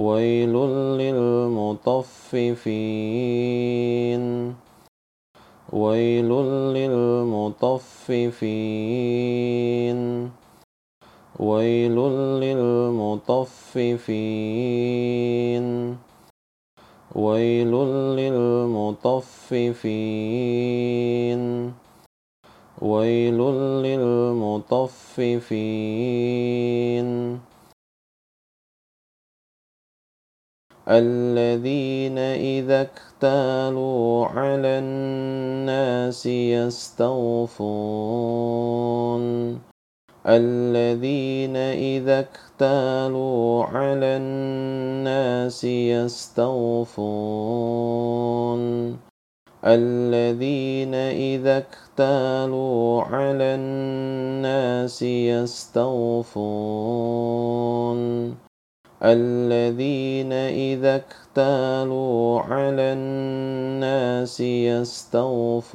ويل للمطففين. ويل للمطففين. ويل للمطففين. ويل للمطففين. ويل للمطففين. الذين إذا اكتالوا على الناس يستوفون. الذين إذا اكتالوا على الناس يستوفون. الذين إذا اكتالوا على الناس يستوفون. الذين إذا اكتالوا على الناس يستوفون.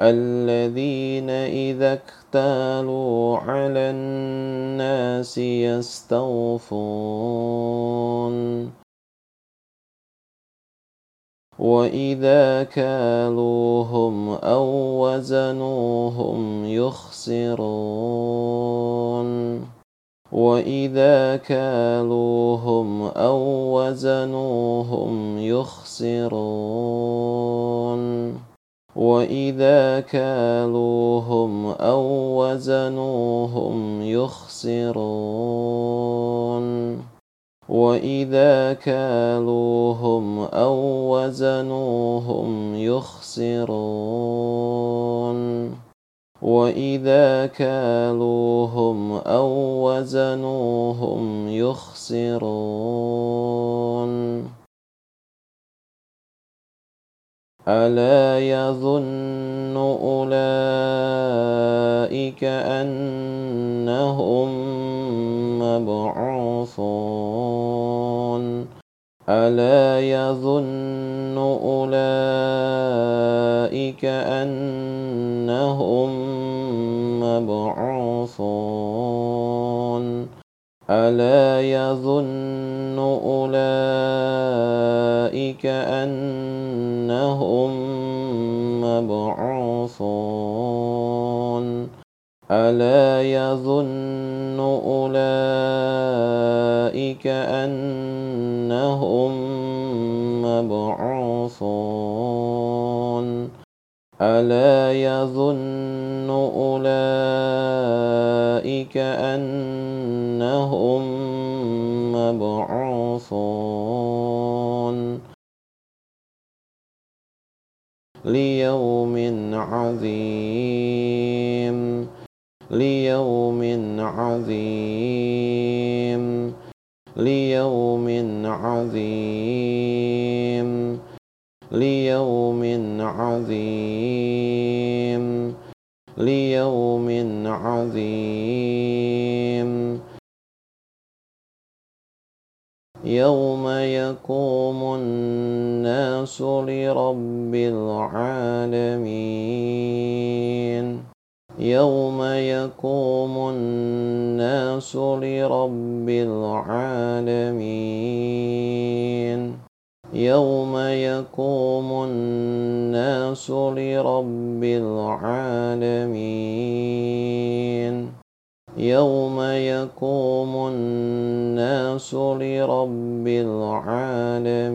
الذين إذا اكتالوا على الناس يستوفون. وإذا كالوهم أو وزنوهم يخسرون. وإذا كالوهم أو وزنوهم يخسرون وإذا كالوهم أو وزنوهم يخسرون وإذا كالوهم أو وزنوهم يخسرون وإذا كالوهم أو وزنوهم يخسرون ألا يظن أولئك أنهم مبعوثون ألا يظن أولئك أنهم مبعوثون ألا يظن أولئك أنهم مبعوثون ألا يظن أولئك أنهم مبعوثون ألا يظن أولئك أنهم مبعوثون ليوم عظيم ليوم عظيم ليوم عظيم ليوم عظيم ليوم عظيم. يوم يقوم الناس لرب العالمين. يوم يقوم الناس لرب العالمين. يوم يقوم الناس لرب العالمين. يوم يقوم الناس لرب العالمين.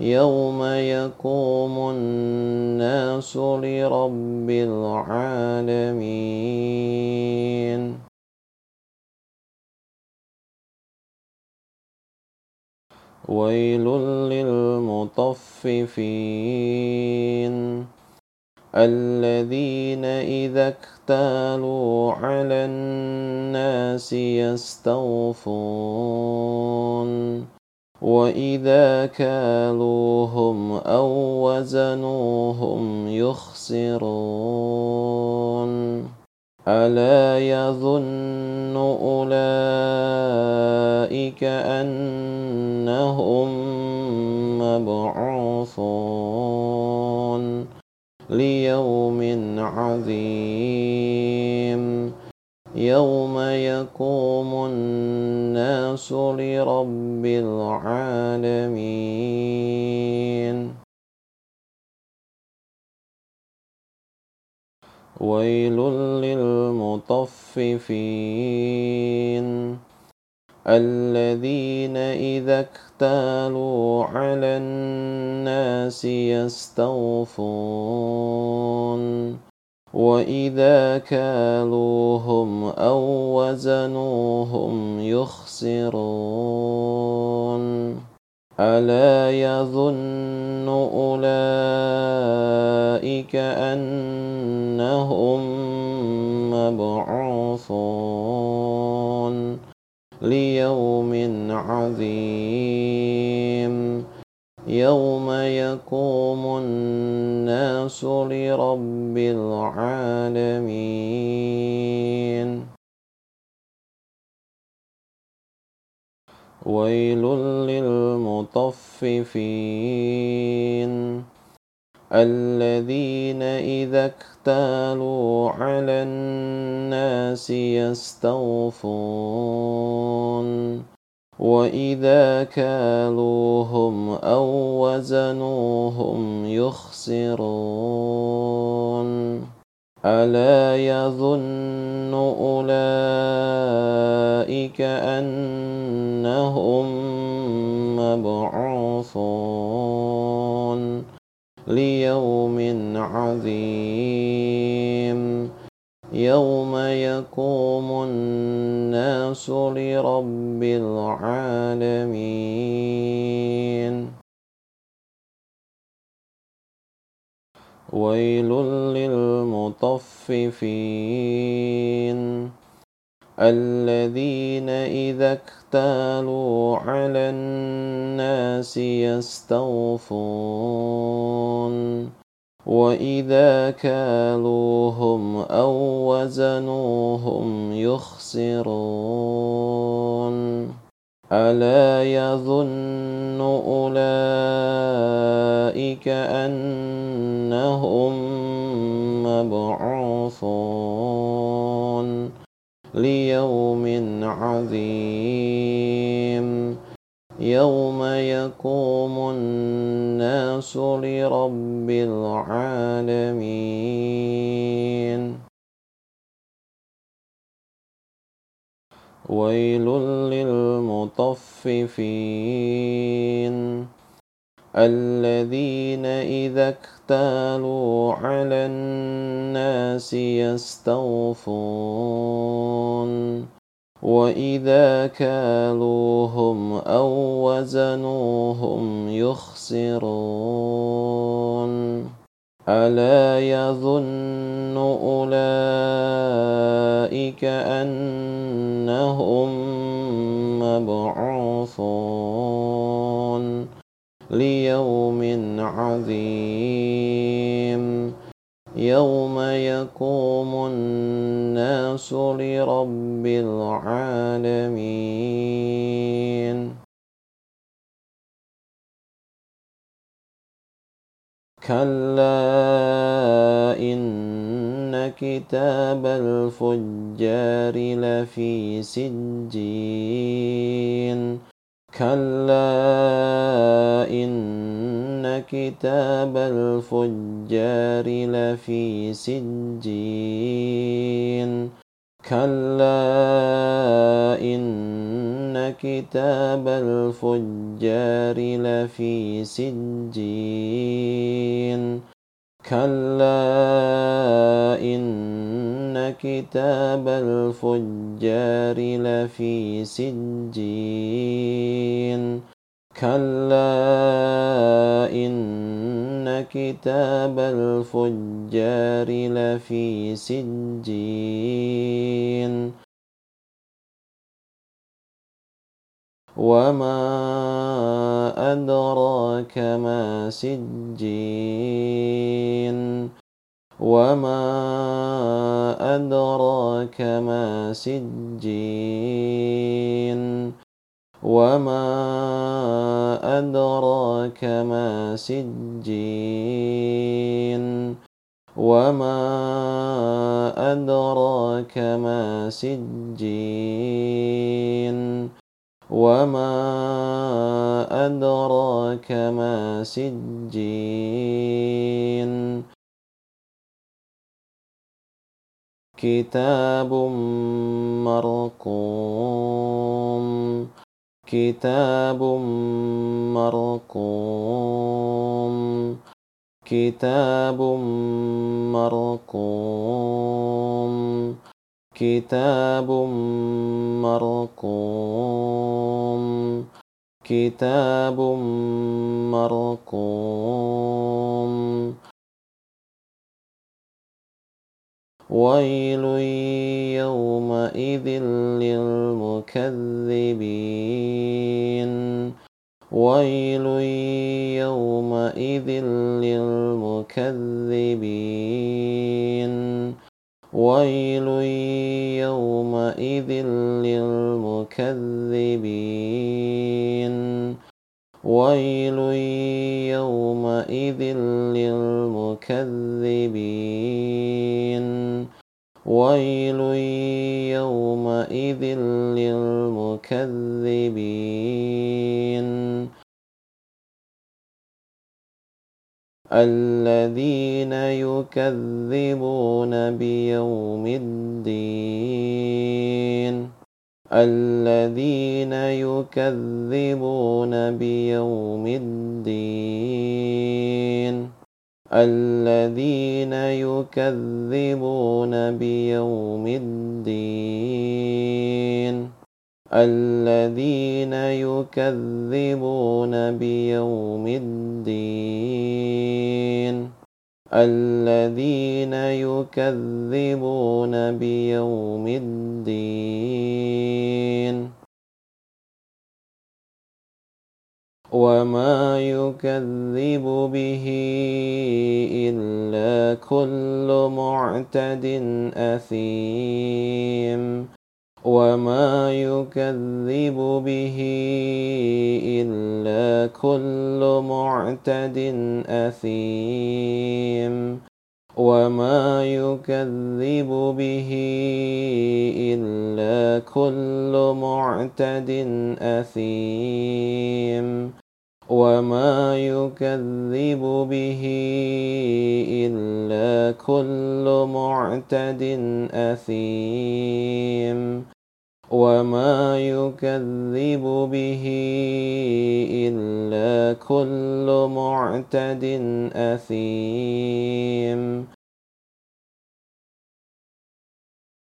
يوم يقوم الناس لرب العالمين. ويل للمطففين. الذين إذا اكتالوا على الناس يستوفون. وإذا كالوهم أو وزنوهم يخسرون ألا يظن أولئك أنهم مبعوثون ليوم عظيم يوم يقوم الناس لرب العالمين ويل للمطففين الذين إذا اكتالوا على الناس يستوفون وإذا كالوهم أو وزنوهم يخسرون ألا يظن أولئك أنهم مبعوثون ليوم عظيم يوم يقوم الناس لرب العالمين. ويل للمطففين. الذين إذا اكتالوا على الناس يستوفون. وإذا كالوهم أو وزنوهم يخسرون ألا يظن أولئك أنهم مبعوثون ليوم عظيم يوم يقوم الناس لرب العالمين. ويل للمطففين. الذين إذا اكتالوا على الناس يستوفون. وإذا كالوهم أو وزنوهم يخسرون ألا يظن أولئك أنهم مبعوثون ليوم عظيم يوم يقوم الناس لرب العالمين. ويل للمطففين. الذين إذا اكتالوا على الناس يستوفون. وإذا كالوهم أو وزنوهم يخسرون ألا يظن أولئك أنهم مبعوثون ليوم عظيم يوم يقوم الناس لرب العالمين كلا إن كتاب الفجار لفي سجين كلا إن كتاب الفجار لفي سجين. كلا إن كتاب الفجار لفي سجين. كلا إن كتاب الفجار لفي سجين. كلا إن كتاب الفجار لفي سجين. وما أدراك ما سجين وما أدراك ما سجين وما أدراك ما سجين وما أدراك ما سجين وما أدراك ما سجين. كتاب مرقوم. كتاب مرقوم. كتاب مرقوم. كتاب مرقوم. كتاب مرقوم. ويل يومئذ للمكذبين. ويل يومئذ للمكذبين. ويل يومئذ للمكذبين ويل يومئذ للمكذبين ويل يومئذ للمكذبين الذين يكذبون بيوم الدين. الذين يكذبون بيوم الدين. الذين يكذبون بيوم الدين. الذين يكذبون بيوم الدين. الذين يكذبون بيوم الدين. وما يكذب به إلا كل معتد أثيم. وما يكذب به إلا كل معتد أثيم وما يكذب به إلا كل معتد أثيم وما يكذب به إلا كل معتد أثيم وما يكذب به إلا كل معتد أثيم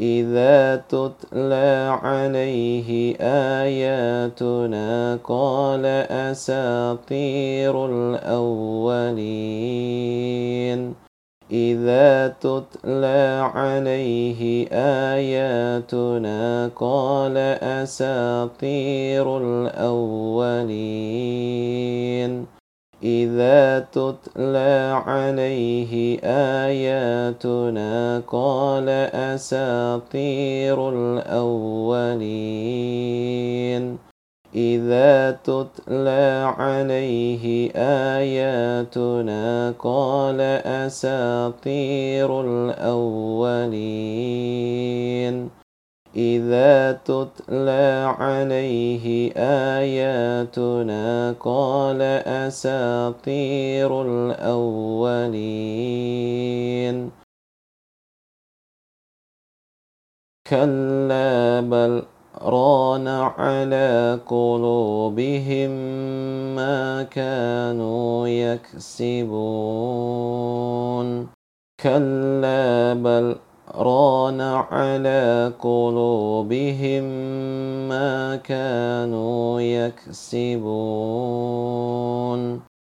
إذا تتلى عليه آياتنا قال أساطير الأولين. إذا تتلى عليه آياتنا قال أساطير الأولين. إذا تتلى عليه آياتنا قال أساطير الأولين. إذا تتلى عليه آياتنا قال أساطير الأولين. إذا تتلى عليه آياتنا قال أساطير الأولين كلا بل ران على قلوبهم ما كانوا يكسبون كلا بل ران على قلوبهم ما كانوا يكسبون.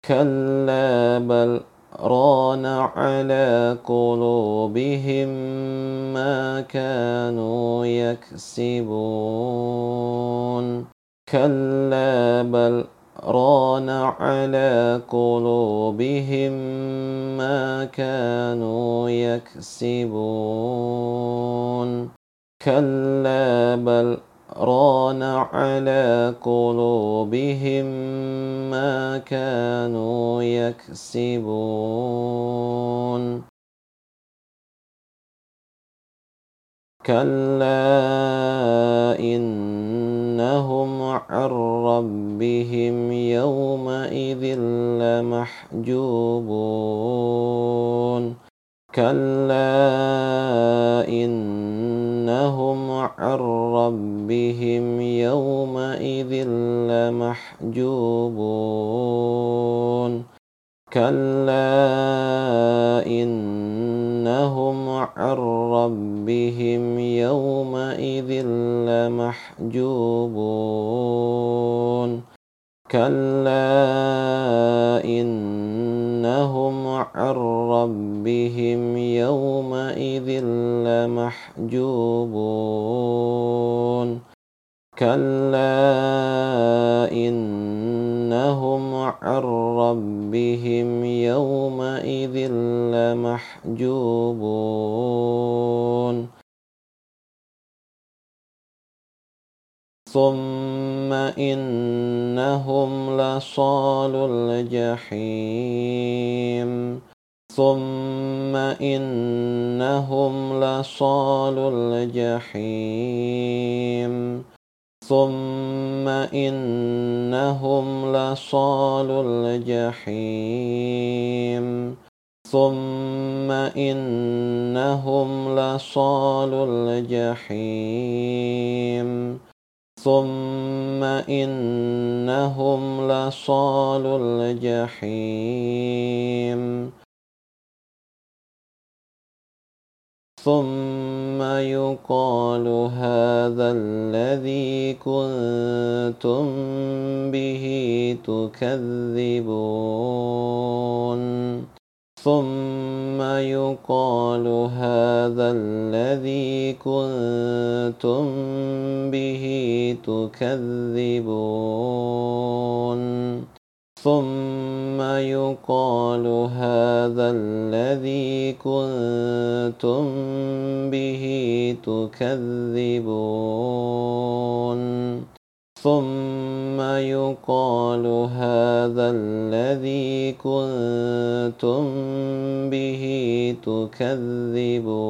كلا بل ران على قلوبهم ما كانوا يكسبون. كلا بل ران على قلوبهم ما كانوا يكسبون. كلا بل ران على قلوبهم ما كانوا يكسبون. كلا إنهم عن ربهم يومئذ لمحجوبون كلا إنهم عن ربهم يومئذ لمحجوبون كلا إنهم عن ربهم يومئذ لمحجوبون كلا إنهم عن ربهم يومئذ لمحجوبون كلا إنهم عن ربهم يومئذ لمحجوبون ثم إنهم لصال الجحيم ثم إنهم لصال الجحيم ثم إنهم لصال الجحيم ثم إنهم لصال الجحيم ثم إنهم لصال الجحيم ثم يقال هذا الذي كنتم به تكذبون. ثم يقال هذا الذي كنتم به تكذبون. ثم يقال هذا الذي كنتم تكذبون. ثم يقال هذا الذي كنتم به تكذبون.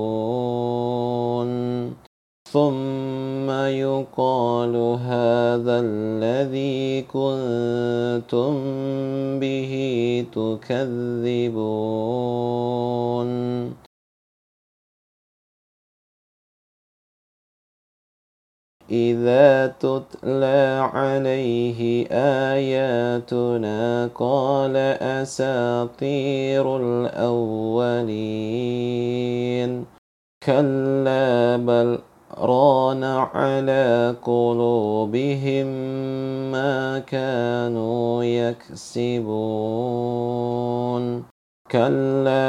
ثم يقال هذا الذي كنتم به تكذبون. إذا تتلى عليه آياتنا قال أساطير الأولين. كلا بل ران على قلوبهم ما كانوا يكسبون. كلا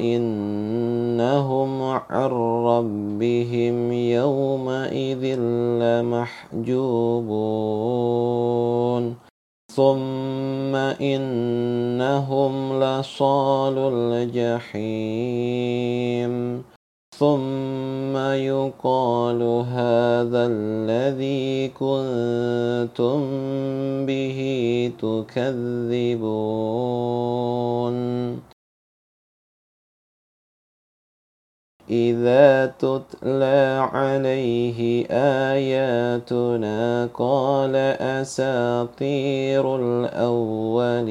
إنهم عن ربهم يومئذ لمحجوبون ثم إنهم لصال الجحيم ثم يقال هذا الذي كنتم به تكذبون. إذا تتلى عليه آياتنا قال أساطير الأولين.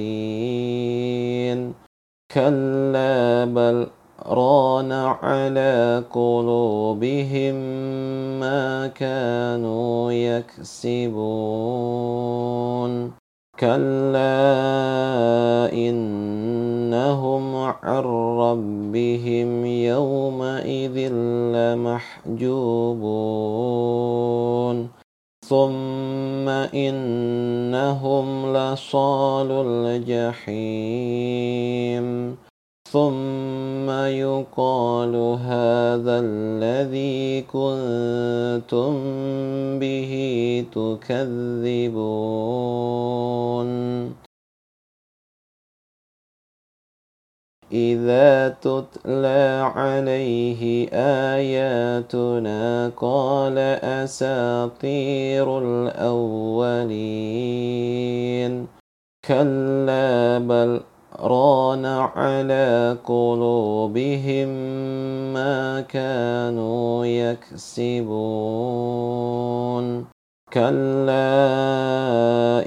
كلا بل ران على قلوبهم ما كانوا يكسبون. كلا إنهم عن ربهم يومئذ لمحجوبون. ثم إنهم لصال الجحيم. ثم يقال هذا الذي كنتم به تكذبون. إذا تتلى عليه آياتنا قال أساطير الأولين. كلا بل ران على قلوبهم ما كانوا يكسبون. كلا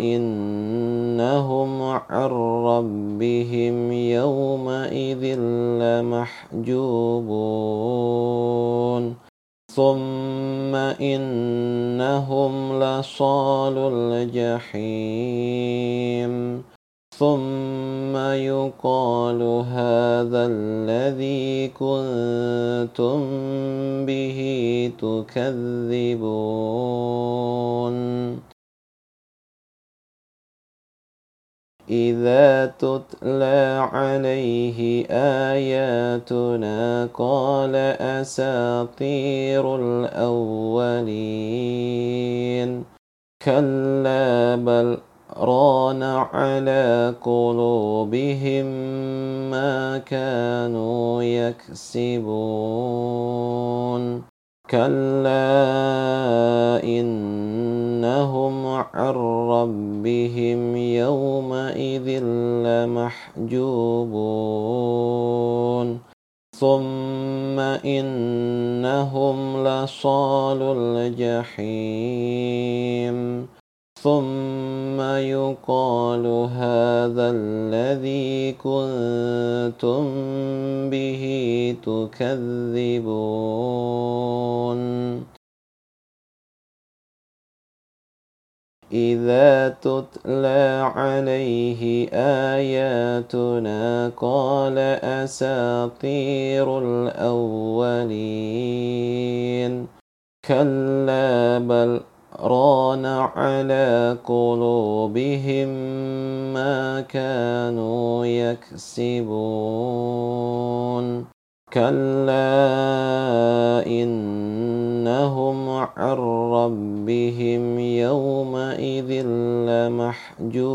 إنهم عن ربهم يومئذ لمحجوبون. ثم إنهم لصال الجحيم. ثم يقال هذا الذي كنتم به تكذبون. إذا تتلى عليه آياتنا قال أساطير الأولين. كلا بل ران على قلوبهم ما كانوا يكسبون. كلا إنهم عن ربهم يومئذ لمحجوبون. ثم إنهم لصال الجحيم. ثم يقال هذا الذي كنتم به تكذبون. إذا تتلى عليه آياتنا قال أساطير الأولين. كلا بل ران على قلوبهم ما كانوا يكسبون. كلا إنهم عن ربهم يومئذ لمحجوبون.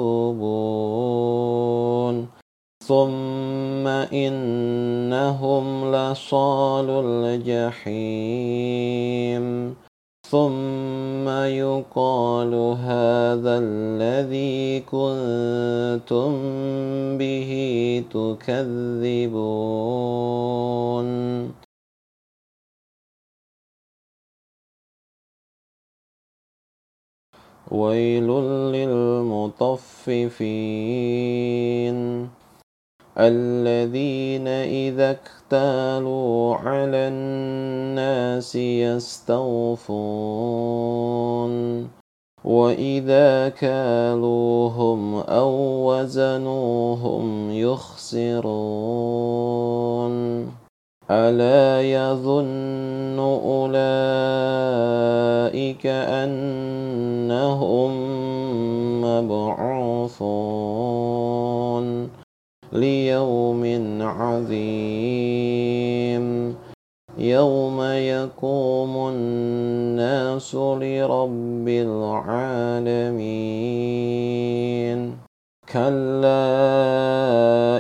ثم إنهم لصال الجحيم. ثم يقال هذا الذي كنتم به تكذبون. ويل للمطففين. الذين إذا اكتالوا على الناس يستوفون وإذا كالوهم أو وزنوهم يخسرون ألا يظن أولئك أنهم مبعوثون ليوم عظيم. يوم يقوم الناس لرب العالمين. كلا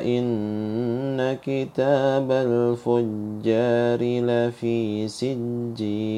إن كتاب الفجار لفي سجين.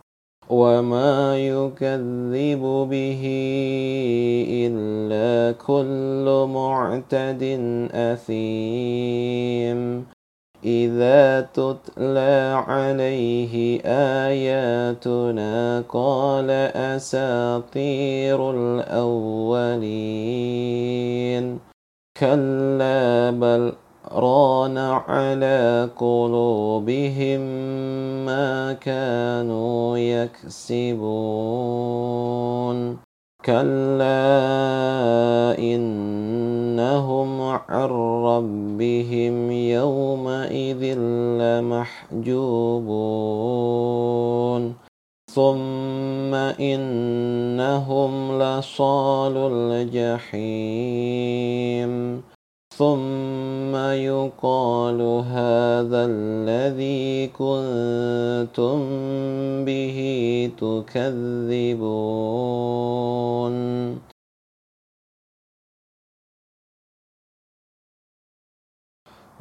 وما يكذب به إلا كل معتد أثيم إذا تتلى عليه آياتنا قال أساطير الأولين كلا بل ران على قلوبهم ما كانوا يكسبون. كلا إنهم عن ربهم يومئذ لمحجوبون. ثم إنهم لصال الجحيم. ثم يقال هذا الذي كنتم به تكذبون.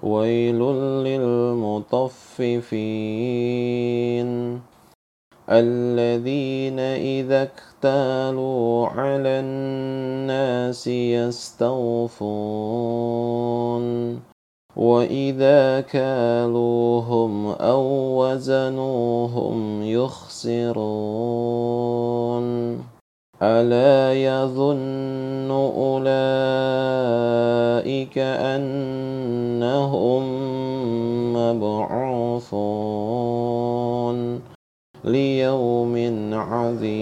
ويل للمطففين. الذين إذا اكتالوا على الناس يستوفون وإذا كالوهم أو وزنوهم يخسرون ألا يظن أولئك أنهم مبعوثون ليوم عظيم.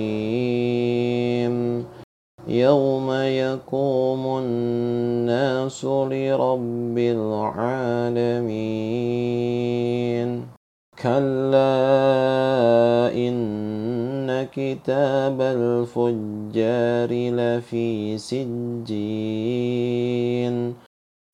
يوم يقوم الناس لرب العالمين. كلا إن كتاب الفجار لفي سجين.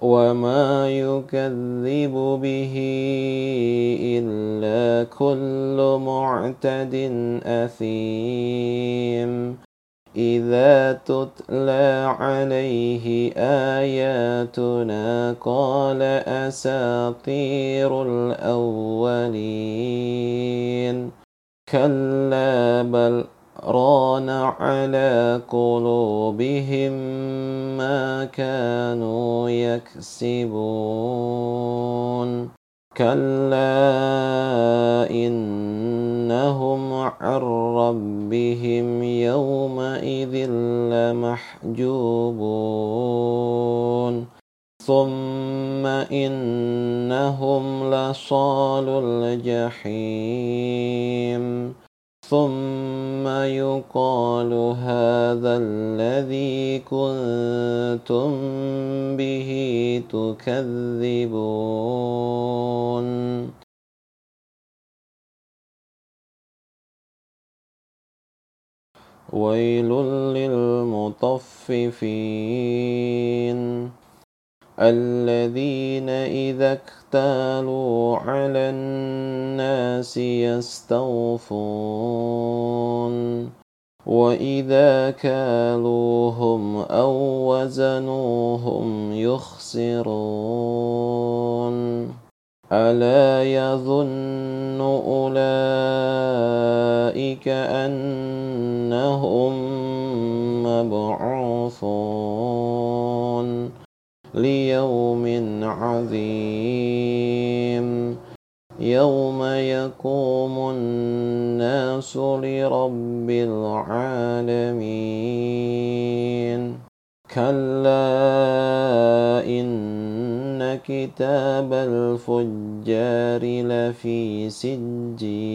وما يكذب به إلا كل معتد أثيم إذا تتلى عليه آياتنا قال أساطير الأولين كلا بل ران على قلوبهم ما كانوا يكسبون. كلا إنهم عن ربهم يومئذ لمحجوبون. ثم إنهم لصال الجحيم. ثم يقال هذا الذي كنتم به تكذبون. ويل للمطففين. الذين إذا اكتالوا على الناس يستوفون وإذا كالوهم أو وزنوهم يخسرون ألا يظن أولئك أنهم مبعوثون ليوم عظيم. يوم يقوم الناس لرب العالمين. كلا إن كتاب الفجار لفي سجين.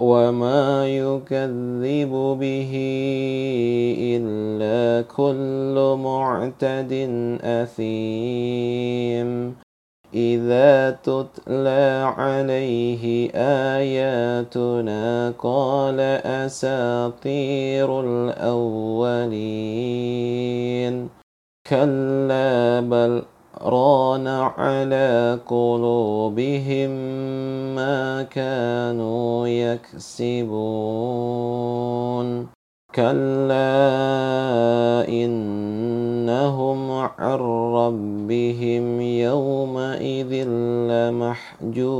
وما يكذب به إلا كل معتد أثيم إذا تتلى عليه آياتنا قال أساطير الأولين كلا بل ران على قلوبهم ما كانوا يكسبون. كلا إنهم عن ربهم يومئذ لمحجوبون.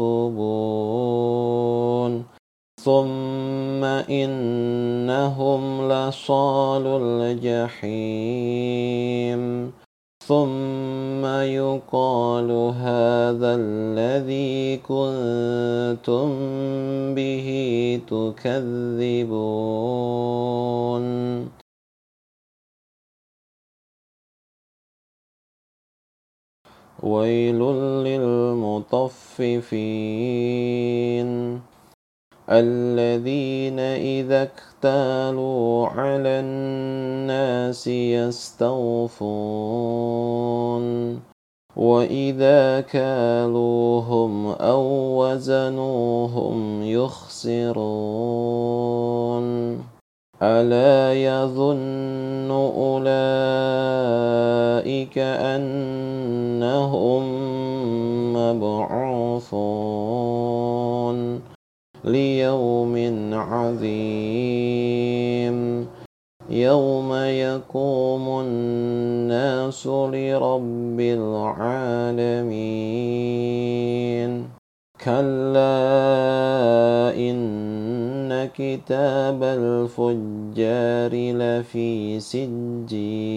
ثم إنهم لصال الجحيم. ثم يقال هذا الذي كنتم به تكذبون. ويل للمطففين. الذين إذا اكتالوا على الناس يستوفون وإذا كالوهم أو وزنوهم يخسرون ألا يظن أولئك أنهم مبعوثون ليوم عظيم. يوم يقوم الناس لرب العالمين. كلا إن كتاب الفجار لفي سجين.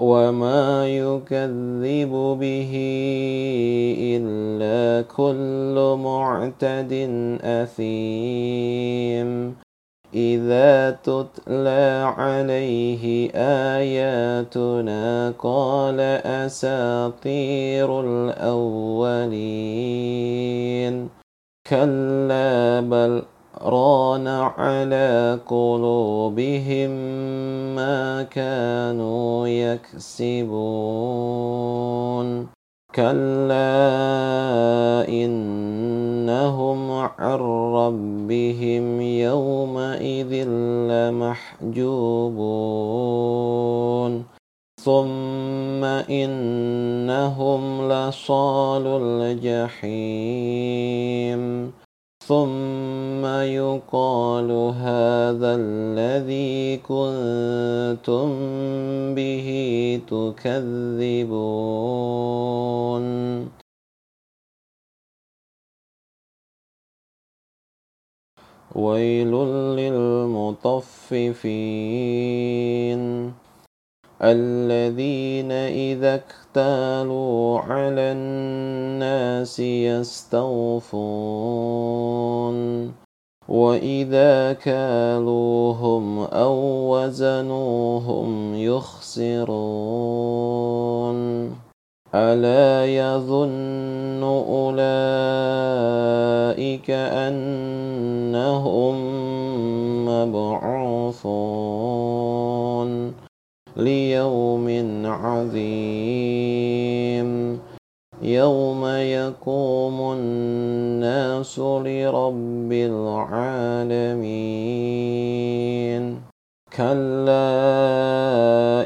وما يكذب به إلا كل معتد أثيم إذا تتلى عليه آياتنا قال أساطير الأولين كلا بل ران على قلوبهم ما كانوا يكسبون. كلا إنهم عن ربهم يومئذ لمحجوبون. ثم إنهم لصال الجحيم. ثم يقال هذا الذي كنتم به تكذبون. ويل للمطففين. الذين إذا اكتالوا على الناس يستوفون وإذا كالوهم أو وزنوهم يخسرون ألا يظن أولئك أنهم مبعوثون ليوم عظيم. يوم يقوم الناس لرب العالمين. كلا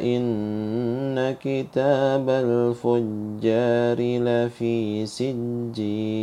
إن كتاب الفجار لفي سجين.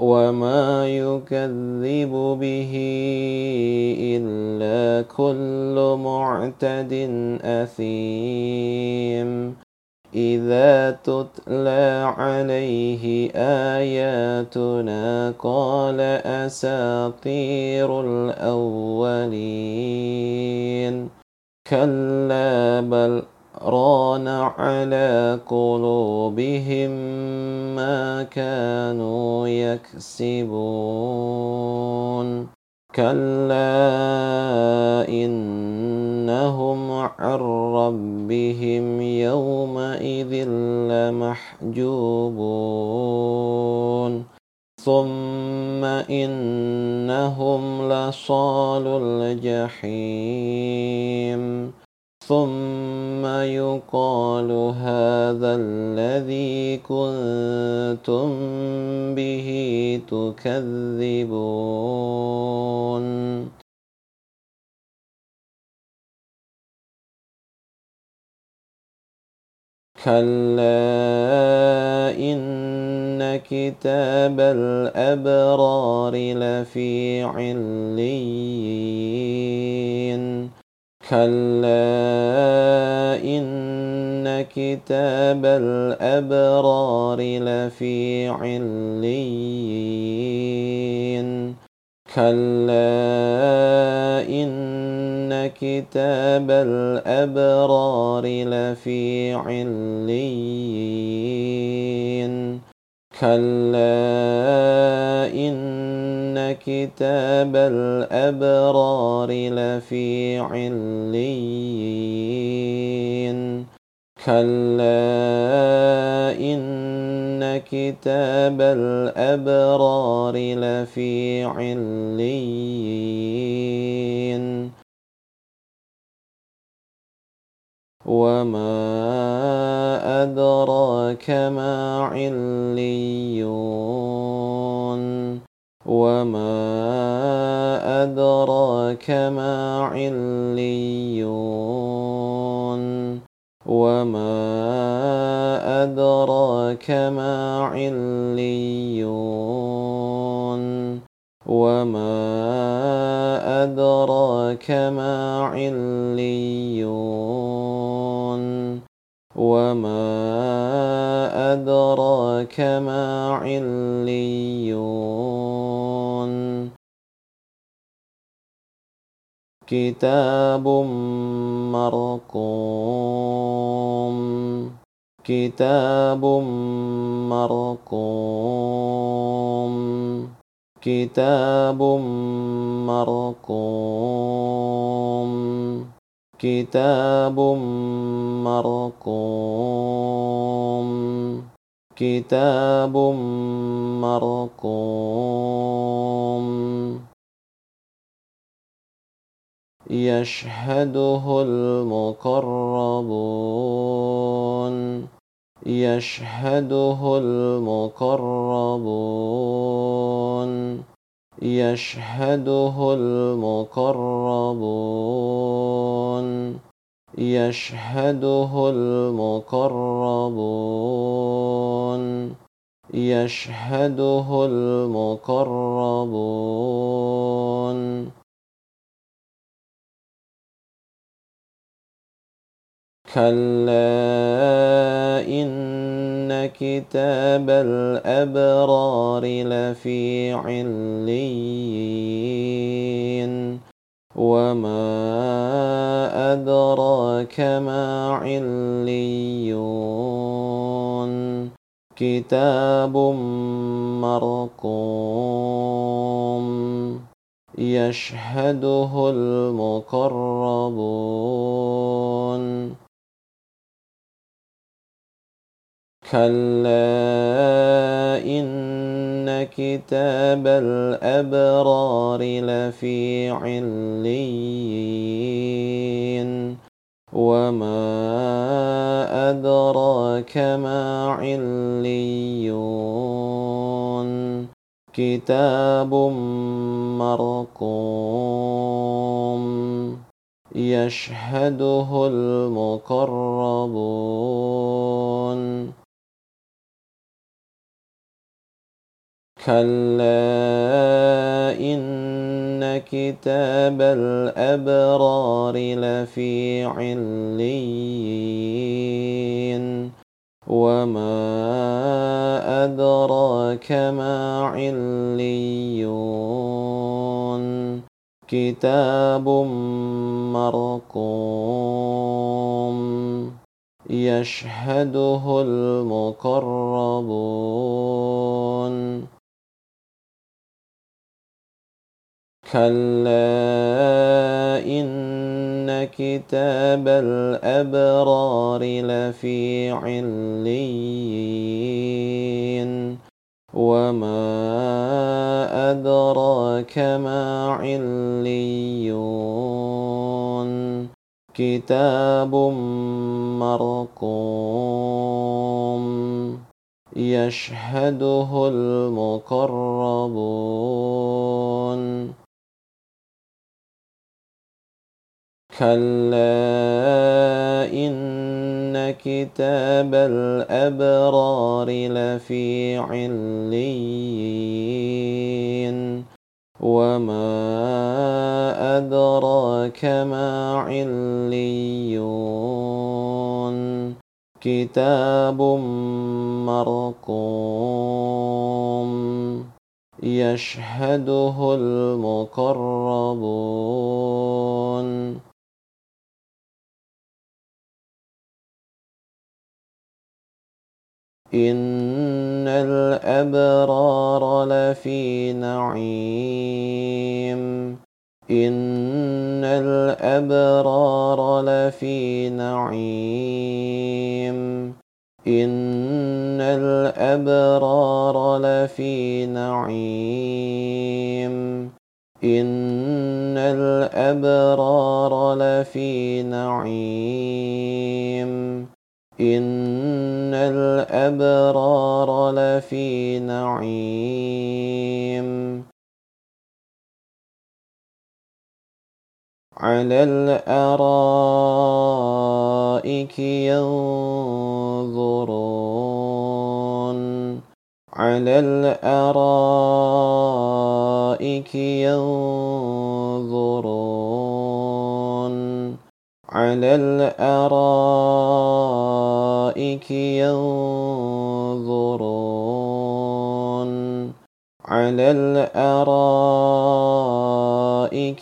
وما يكذب به إلا كل معتد أثيم إذا تتلى عليه آياتنا قال أساطير الأولين كلا بل ران على قلوبهم ما كانوا يكسبون. كلا إنهم عن ربهم يومئذ لمحجوبون. ثم إنهم لصال الجحيم. ثم يقال هذا الذي كنتم به تكذبون. كلا إن كتاب الأبرار لفي عليين. كلا إن كتاب الأبرار لفي عليين. كلا إن كتاب الأبرار لفي عليين. كلا إن كتاب الأبرار لفي عليين. كلا إن كتاب الأبرار لفي عليين. وما أدراك ما عليون. وما أدراك ما عليون وما أدراك ما عليون وما أدراك ما عليون وما أدراك ما عليون كتاب مرقوم. كتاب مرقوم. كتاب مرقوم. كتاب مرقوم. كتاب مرقوم. يشهده المقربون. يشهده المقربون. يشهده المقربون. يشهده المقربون. يشهده المقربون. كلا إن كتاب الأبرار لفي عليين وما أدراك ما عليون كتاب مرقوم يشهده المقربون كلا إن كتاب الأبرار لفي عليين وما أدراك ما عليون كتاب مرقوم يشهده المقربون كلا إن كتاب الأبرار لفي عليين وما أدراك ما عليون كتاب مرقوم يشهده المقربون كلا إن كتاب الأبرار لفي عليين وما أدراك ما عليون كتاب مرقوم يشهده المقربون كلا إن كتاب الأبرار لفي عليين وما أدراك ما عليون كتاب مرقوم يشهده المقربون إن الأبرار لفي نعيم إن الأبرار لفي نعيم إن الأبرار لفي نعيم إن الأبرار لفي نعيم إن الأبرار لفي نعيم على الأرائك ينظرون على الأرائك ينظرون على الأرائك ينظرون على الأرائك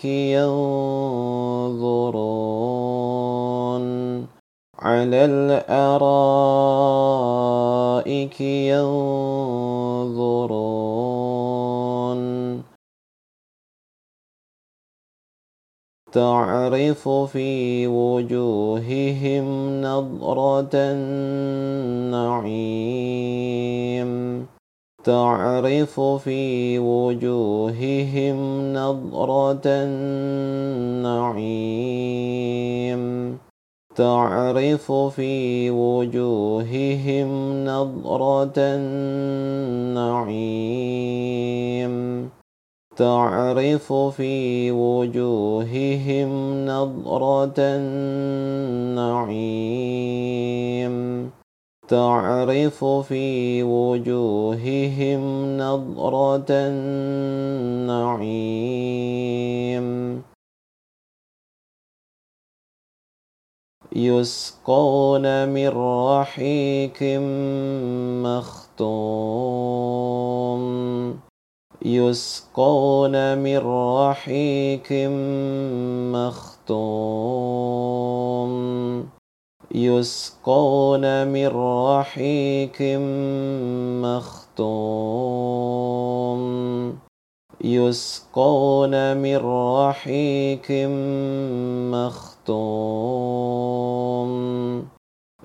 ينظرون على الأرائك ينظرون تعرف في وجوههم نضرة النعيم. تعرف في وجوههم نضرة النعيم. تعرف في وجوههم نضرة النعيم. تعرف في وجوههم نضرة النعيم. تعرف في وجوههم نضرة النعيم. يسقون من رحيق مختوم. يسقون من رحيق مختوم. يسقون من رحيق مختوم. يسقون من رحيق مختوم.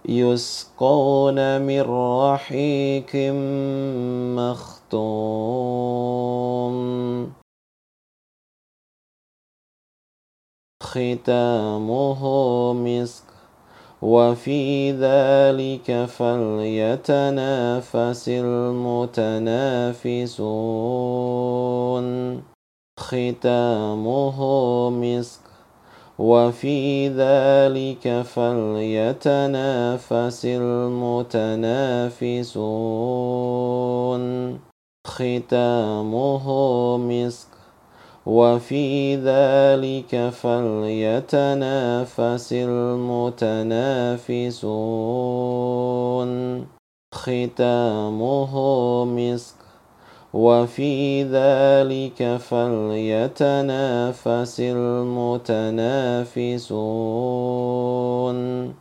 يسقون من رحيق مختوم. ختامه مسك وفي ذلك فليتنافس المتنافسون ختامه مسك وفي ذلك فليتنافس المتنافسون ختامه مسك. وفي ذلك فليتنافس المتنافسون. ختامه مسك. وفي ذلك فليتنافس المتنافسون.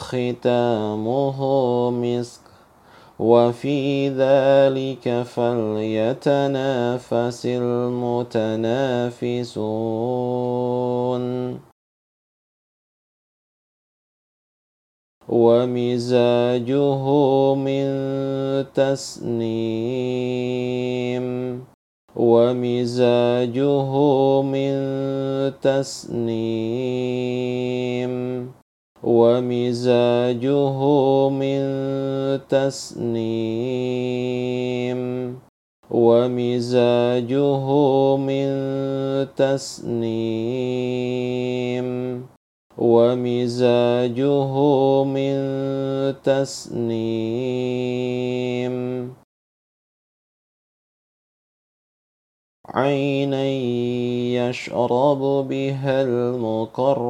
ختامه مسك. وفي ذلك فليتنافس المتنافسون. ومزاجه من تسنيم. ومزاجه من تسنيم. ومزاجه من تسنيم. ومزاجه من تسنيم. ومزاجه من تسنيم. عينا يشرب بها المقربون.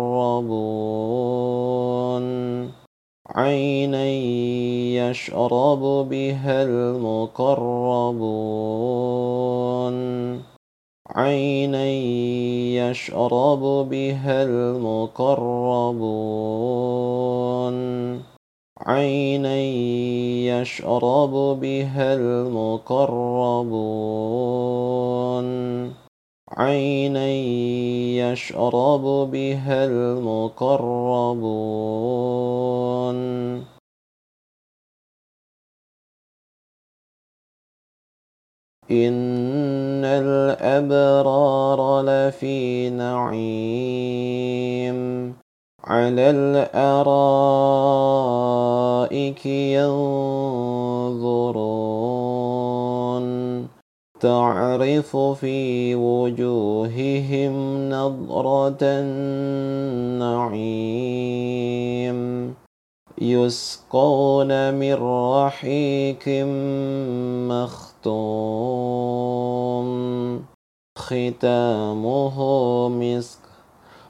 عينا يشرب بها المقربون. عينا يشرب بها المقربون. عينا يشرب بها المقربون. عينا يشرب بها المقربون. إن الأبرار لفي نعيم. على الأرائك ينظرون تعرف في وجوههم نضرة النعيم يسقون من رحيق مختوم ختامه مسك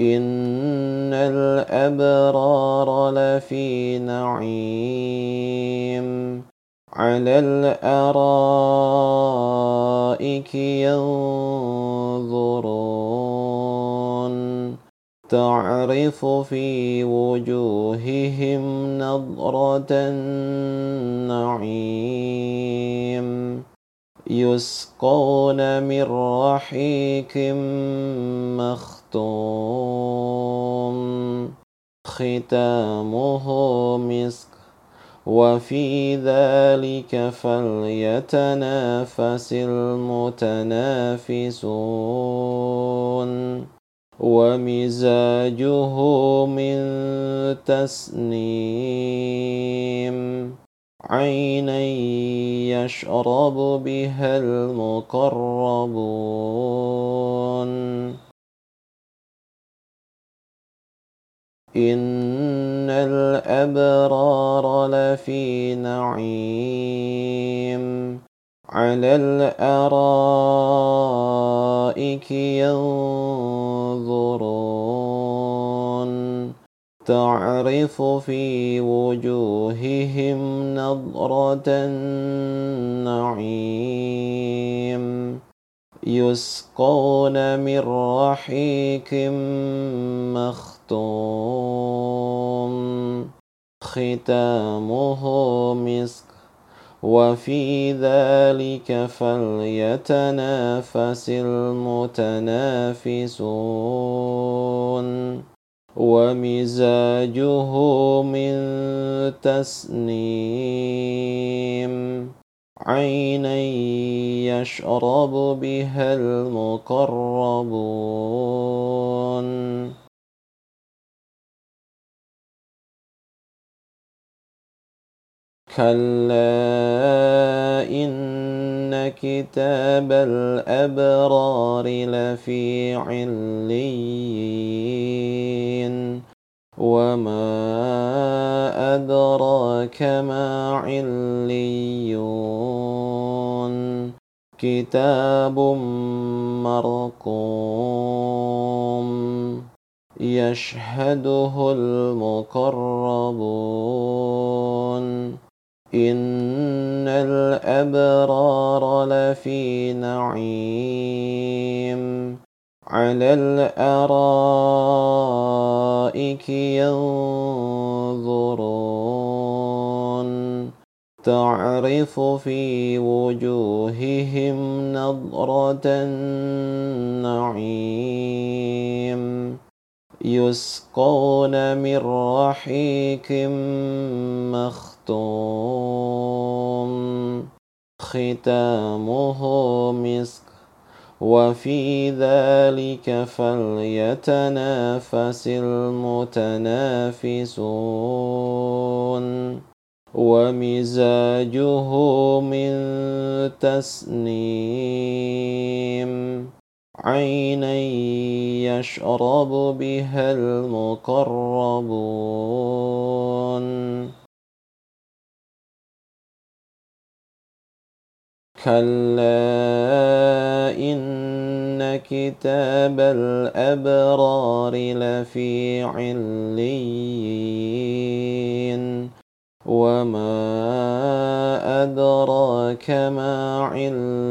إن الأبرار لفي نعيم على الأرائك ينظرون تعرف في وجوههم نضرة النعيم يسقون من رحيق مختوم ختامه مسك وفي ذلك فليتنافس المتنافسون ومزاجه من تسنيم عينا يشرب بها المقربون. إن الأبرار لفي نعيم. على الأرائك ينظرون. تعرف في وجوههم نضرة النعيم. يسقون من رحيق مختوم. ختامه مسك. وفي ذلك فليتنافس المتنافسون. ومزاجه من تسنيم. عينا يشرب بها المقربون. كلا إن كتاب الأبرار لفي عليين وما أدراك ما عليون كتاب مرقوم يشهده المقربون إن الأبرار لفي نعيم على الأرائك ينظرون تعرف في وجوههم نضرة النعيم يسقون من رحيق مختوم ختامه مسك وفي ذلك فليتنافس المتنافسون ومزاجه من تسنيم عينا يشرب بها المقربون. كلا إن كتاب الأبرار لفي عليين. وما أدراك ما عليون.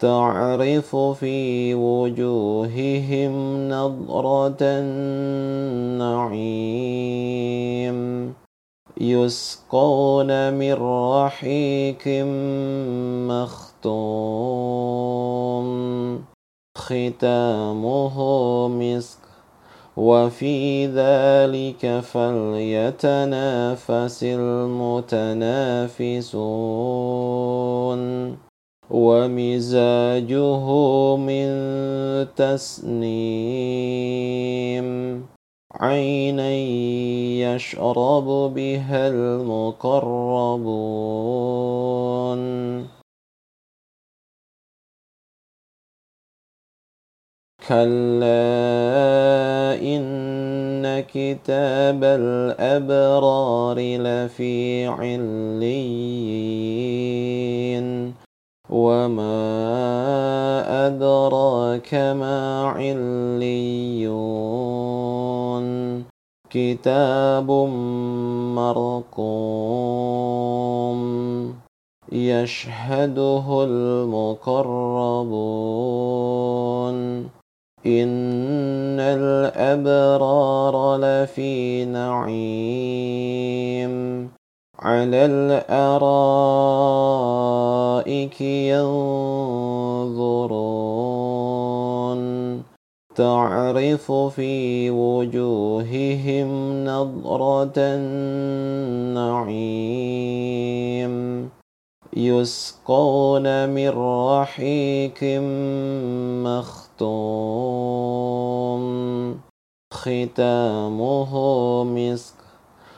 تعرف في وجوههم نضرة النعيم. يسقون من رحيق مختوم. ختامه مسك. وفي ذلك فليتنافس المتنافسون. ومزاجه من تسنيم. عينا يشرب بها المقربون. كلا إن كتاب الأبرار لفي عليين. وما أدراك ما عليون كتاب مرقوم يشهده المقربون إن الأبرار لفي نعيم على الأرائك ينظرون تعرف في وجوههم نضرة النعيم يسقون من رحيق مختوم ختامه مسك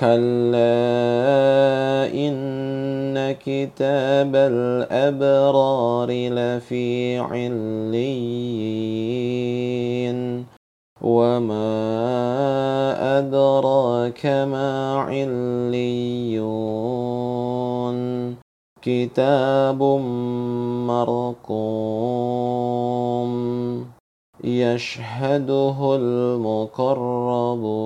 كلا إن كتاب الأبرار لفي عليين وما أدراك ما عليون كتاب مرقوم يشهده المقربون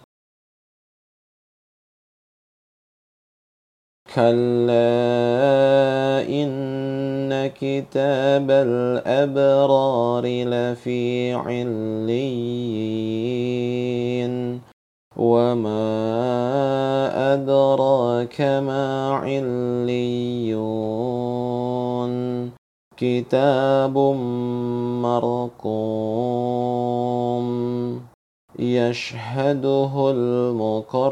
كلا إن كتاب الأبرار لفي عليين وما أدراك ما عليون كتاب مرقوم يشهده المقربون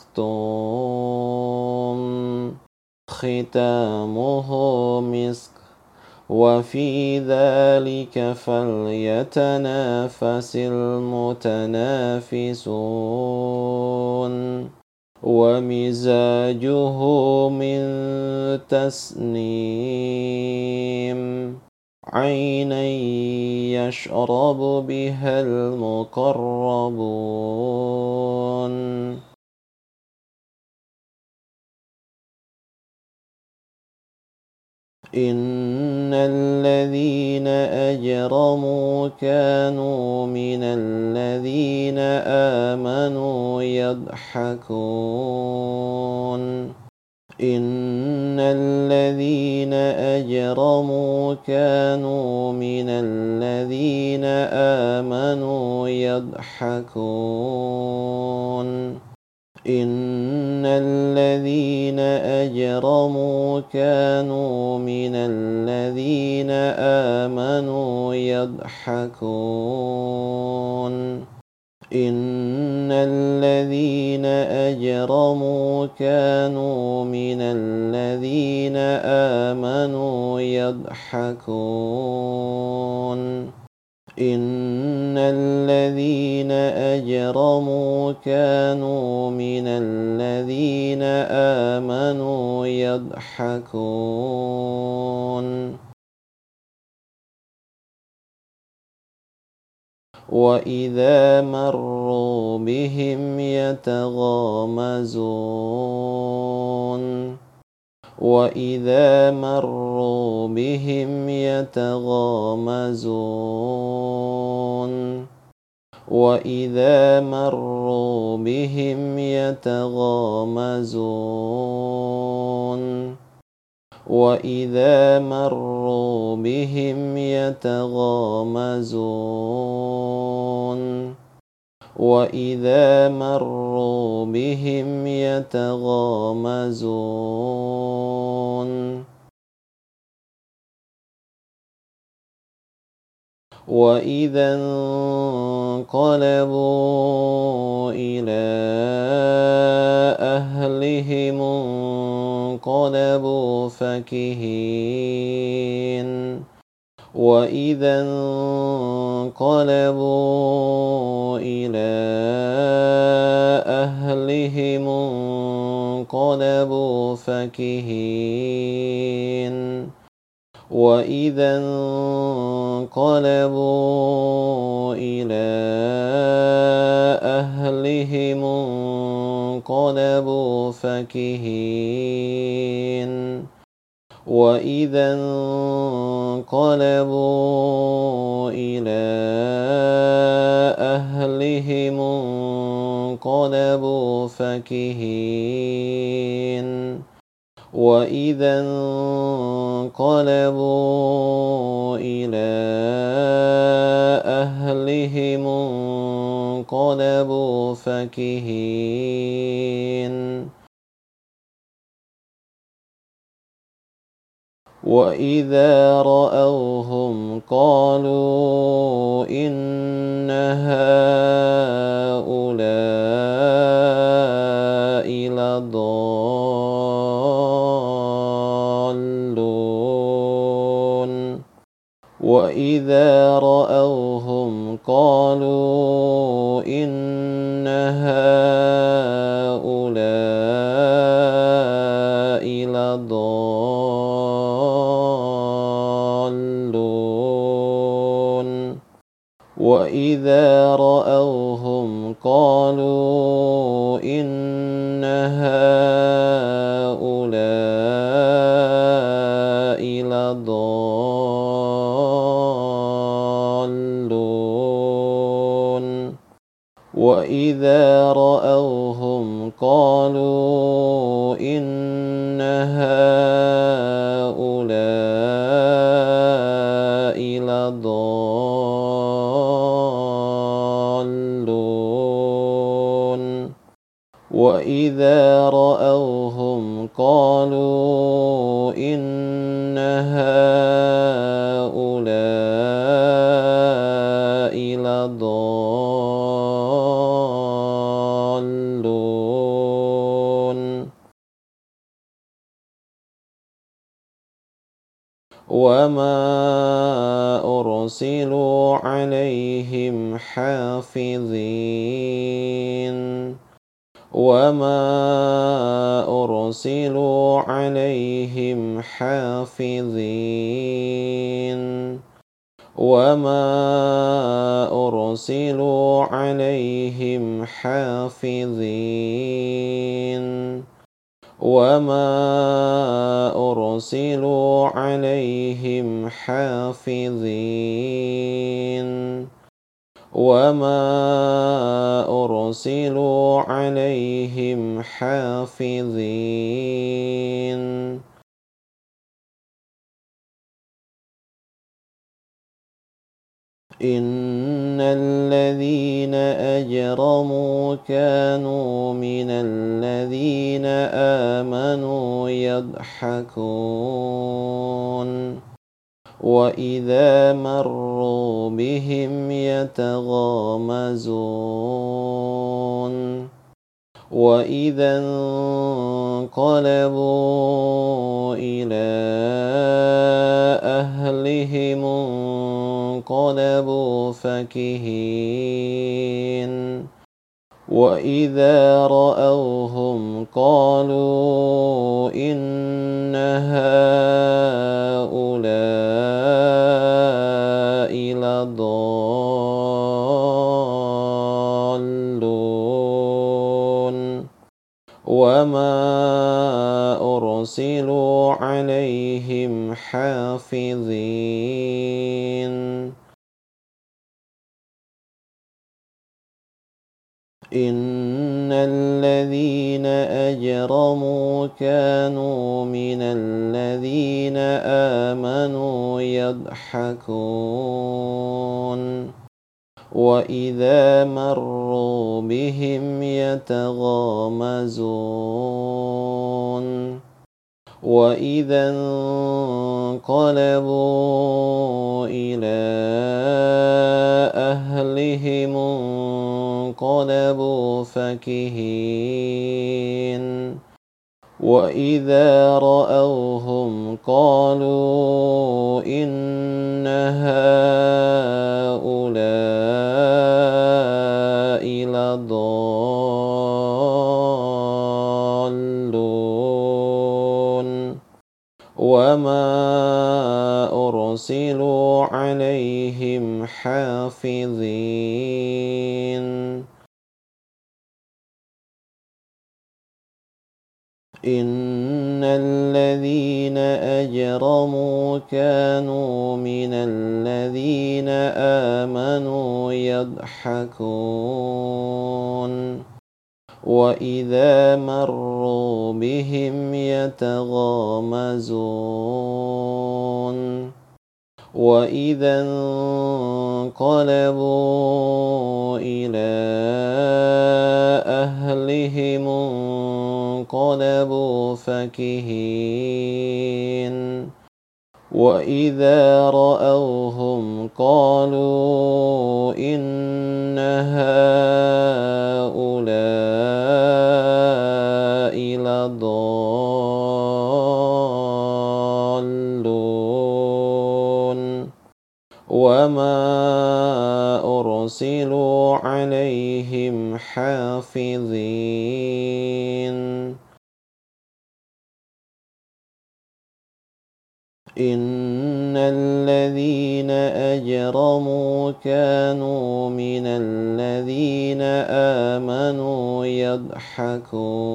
مختوم ختامه مسك وفي ذلك فليتنافس المتنافسون ومزاجه من تسنيم عينا يشرب بها المقربون إن الذين أجرموا كانوا من الذين آمنوا يضحكون إن الذين أجرموا كانوا من الذين آمنوا يضحكون إن الذين أجرموا كانوا من الذين آمنوا يضحكون إن الذين أجرموا كانوا من الذين آمنوا يضحكون إن الذين أجرموا كانوا من الذين آمنوا يضحكون وإذا مروا بهم يتغامزون وإذا مروا بهم يتغامزون وإذا مروا بهم يتغامزون وإذا مروا بهم يتغامزون وإذا مروا بهم يتغامزون وإذا انقلبوا إلى أهلهم انقلبوا فكهين وإذا انقلبوا إلى أهلهم انقلبوا فكهين وإذا انقلبوا إلى أهلهم انقلبوا فكهين وإذا انقلبوا إلى أهلهم انقلبوا فكهين وإذا انقلبوا إلى أهلهم انقلبوا فكهين وإذا رأوهم قالوا إن هؤلاء لضالون وإذا رأوهم قالوا إن هؤلاء لضالون وإذا رأوهم قالوا إن هؤلاء لضالون. وإذا رأوهم قالوا إن هؤلاء لضالون. وإذا رأوهم قالوا إن هؤلاء وما أرسلوا عليهم حافظين وما أرسلوا عليهم حافظين وما أرسلوا عليهم حافظين وما أرسلوا عليهم حافظين وما أرسلوا عليهم حافظين إن الذين أجرموا كانوا من الذين آمنوا يضحكون وإذا مروا بهم يتغامزون وإذا انقلبوا إلى أهلهم انقلبوا فكهين وإذا رأوهم قالوا إن هؤلاء وما أرسلوا عليهم حافظين إن الذين أجرموا كانوا من الذين آمنوا يضحكون وإذا مروا بهم يتغامزون وإذا انقلبوا إلى أهلهم انقلبوا فكهين وإذا رأوهم قالوا إن هؤلاء لضالون وما أرسلوا عليهم حافظين إن الذين أجرموا كانوا من الذين آمنوا يضحكون وإذا مروا بهم يتغامزون وإذا انقلبوا إلى أهلهم انقلبوا فكهين وإذا رأوهم قالوا إن هؤلاء إن الذين أجرموا كانوا من الذين آمنوا يضحكون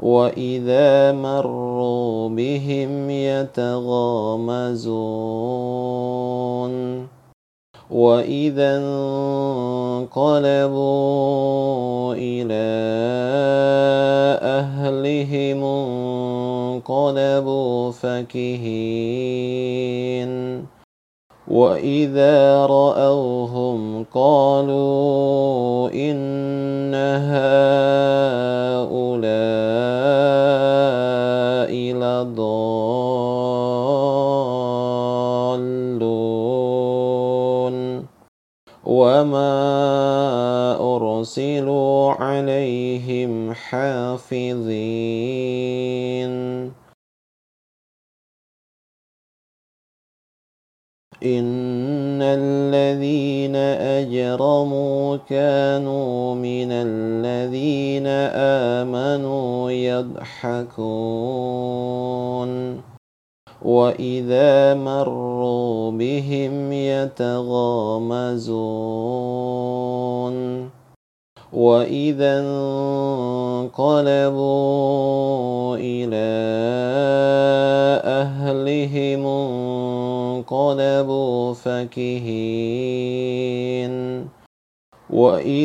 وإذا مروا بهم يتغامزون وإذا وإذا رأوهم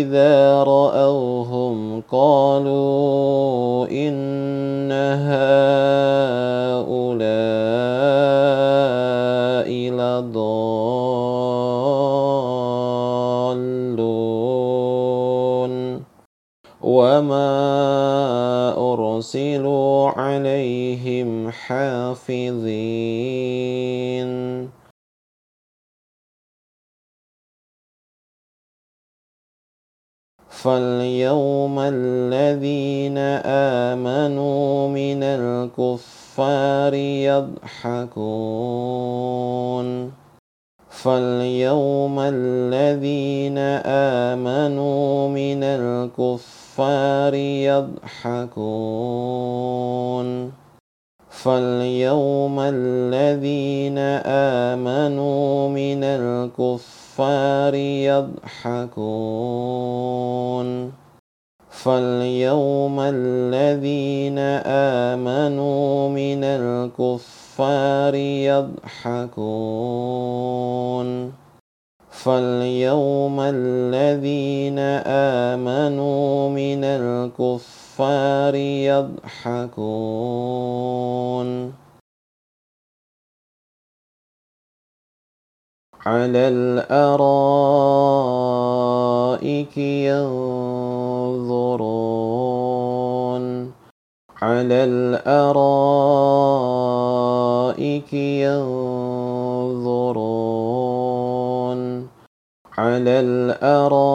وإذا يضحكون. فاليوم الذين آمنوا من الكفار يضحكون. على الأرائك ينظرون. على الأرائك ينظرون على الأرائك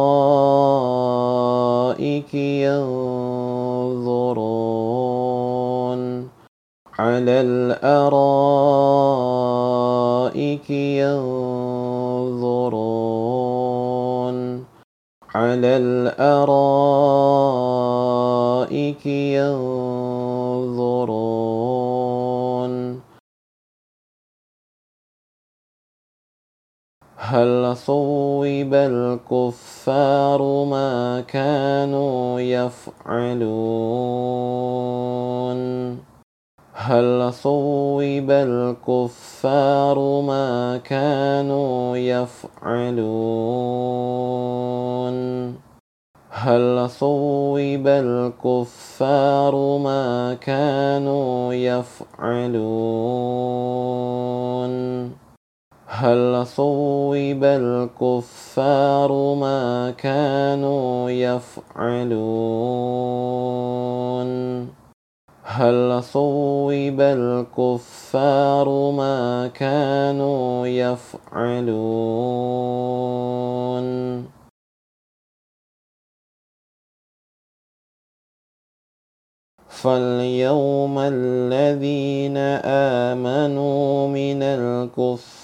ينظرون على الأرائك ينظرون على الأرائك ينظرون هل صوب الكفار ما كانوا يفعلون؟ هل صوب الكفار ما كانوا يفعلون؟ هل صوب الكفار ما كانوا يفعلون؟ هل صوب الكفار ما كانوا يفعلون؟ هل صوب الكفار ما كانوا يفعلون؟ فاليوم الذين آمنوا من الكفار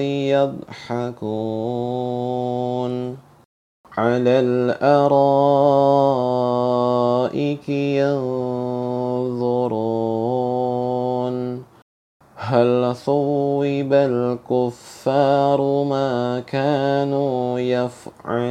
يضحكون على الأرائك ينظرون. هل صوب الكفار ما كانوا يفعلون؟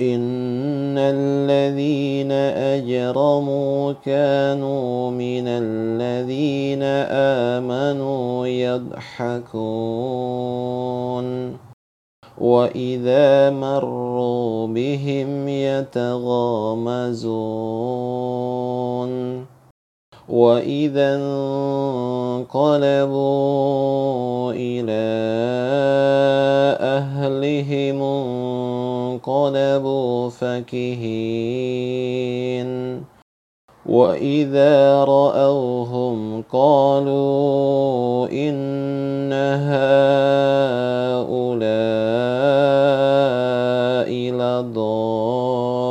إن الذين أجرموا كانوا من الذين آمنوا يضحكون وإذا مروا بهم يتغامزون وإذا انقلبوا إلى أهلهم انقلبوا فكهين وإذا رأوهم قالوا إن هؤلاء لضالون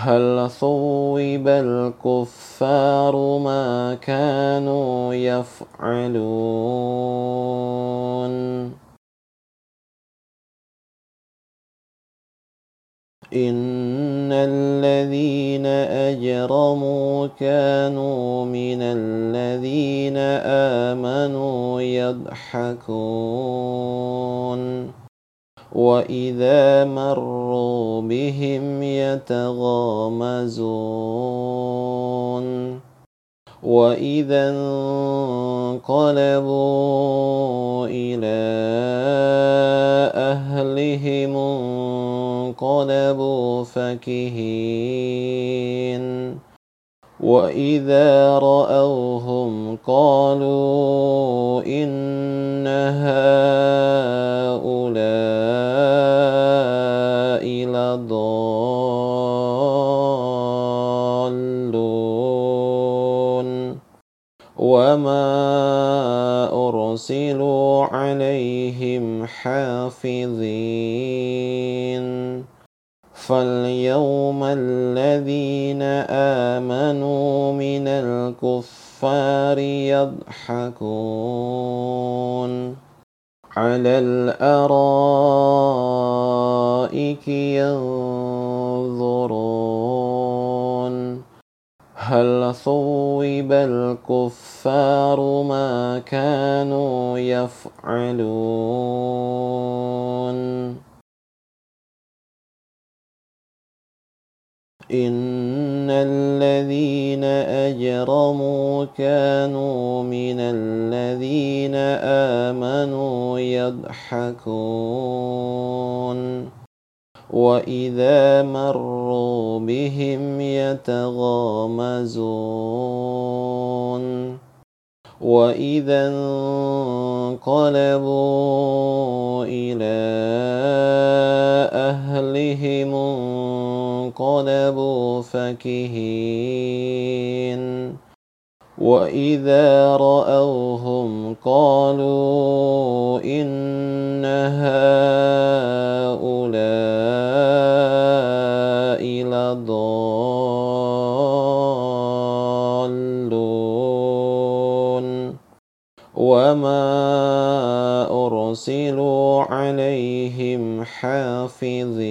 هل ثوب الكفار ما كانوا يفعلون؟ إن الذين أجرموا كانوا من الذين آمنوا يضحكون. وإذا مروا بهم يتغامزون وإذا انقلبوا إلى أهلهم انقلبوا فكهين وإذا رأوهم قالوا إن هؤلاء لضالون وما أرسلوا عليهم حافظين فاليوم الذين آمنوا من الكفار يضحكون على الأرائك ينظرون هل ثوب الكفار ما كانوا يفعلون إن الذين أجرموا كانوا من الذين آمنوا يضحكون وإذا مروا بهم يتغامزون وإذا انقلبوا إلى أهلهم انقلبوا فكهين وإذا رأوهم قالوا إن هؤلاء لضالون. وما أرسلوا عليهم حافظين.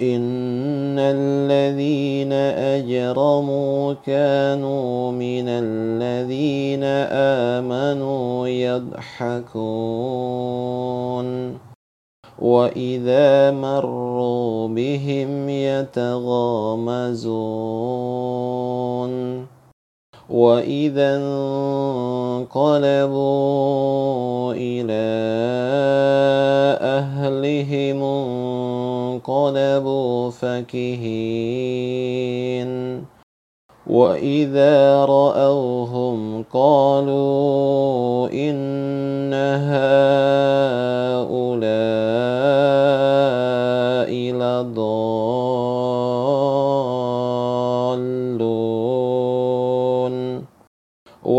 إن الذين أجرموا كانوا من الذين آمنوا يضحكون وإذا مروا بهم يتغامزون وإذا انقلبوا إلى أهلهم انقلبوا فكهين وإذا رأوهم قالوا إن هؤلاء لضالون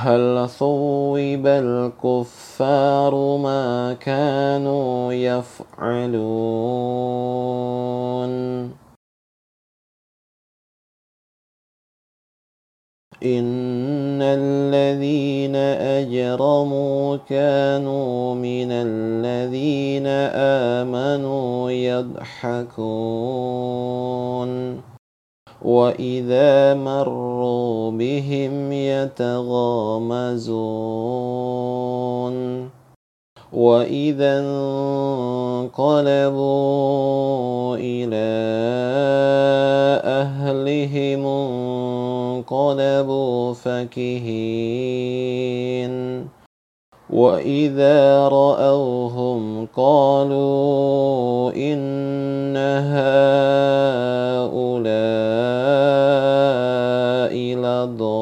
هل ثوب الكفار ما كانوا يفعلون؟ إن الذين أجرموا كانوا من الذين آمنوا يضحكون. وإذا مروا بهم يتغامزون وإذا انقلبوا إلى أهلهم انقلبوا فكهين وإذا رأوهم قالوا إن هؤلاء لضالون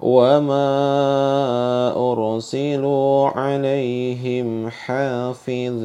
وما أرسلوا عليهم حافظين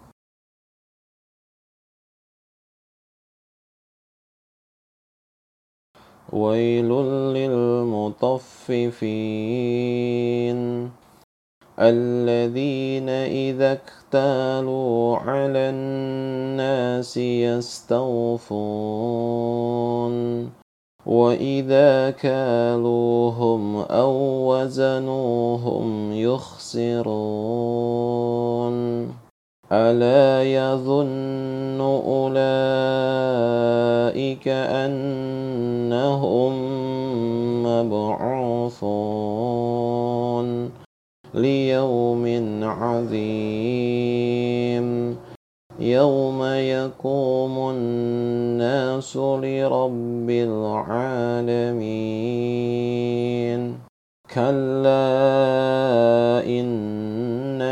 ويل للمطففين. الذين إذا اكتالوا على الناس يستوفون. وإذا كالوهم أو وزنوهم يخسرون. ألا يظن أولئك أنهم مبعوثون ليوم عظيم يوم يقوم الناس لرب العالمين كلا إن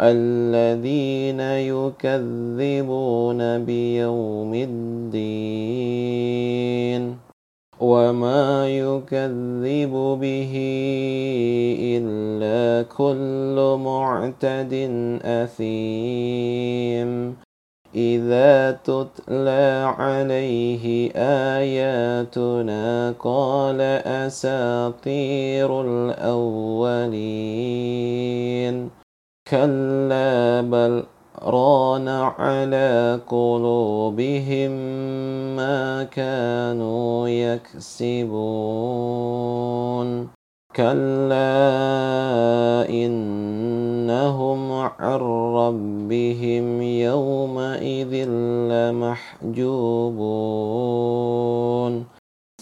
الذين يكذبون بيوم الدين وما يكذب به إلا كل معتد أثيم. إذا تتلى عليه آياتنا قال أساطير الأولين. كلا بل ران على قلوبهم ما كانوا يكسبون كلا إنهم عن ربهم يومئذ لمحجوبون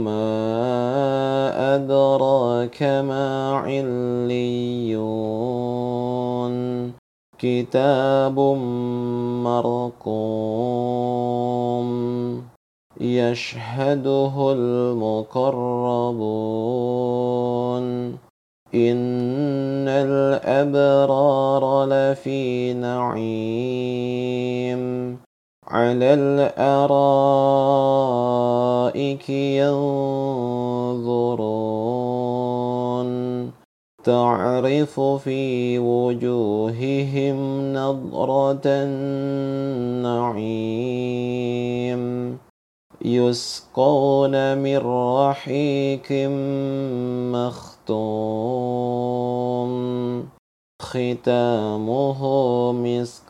وما أدراك ما عليون كتاب مرقوم يشهده المقربون إن الأبرار لفي نعيم على الأرائك ينظرون. تعرف في وجوههم نضرة النعيم. يسقون من رحيق مختوم. ختامه مسك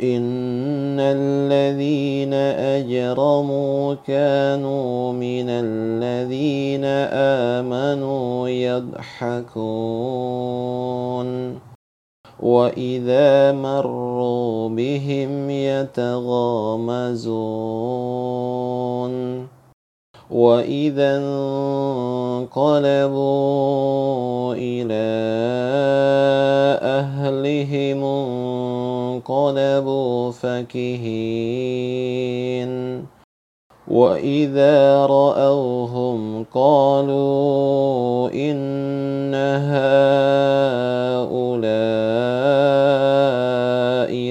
إن الذين أجرموا كانوا من الذين آمنوا يضحكون وإذا مروا بهم يتغامزون وإذا انقلبوا إلى أهلهم انقلبوا فكهين وإذا رأوهم قالوا إن هؤلاء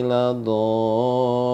لضالون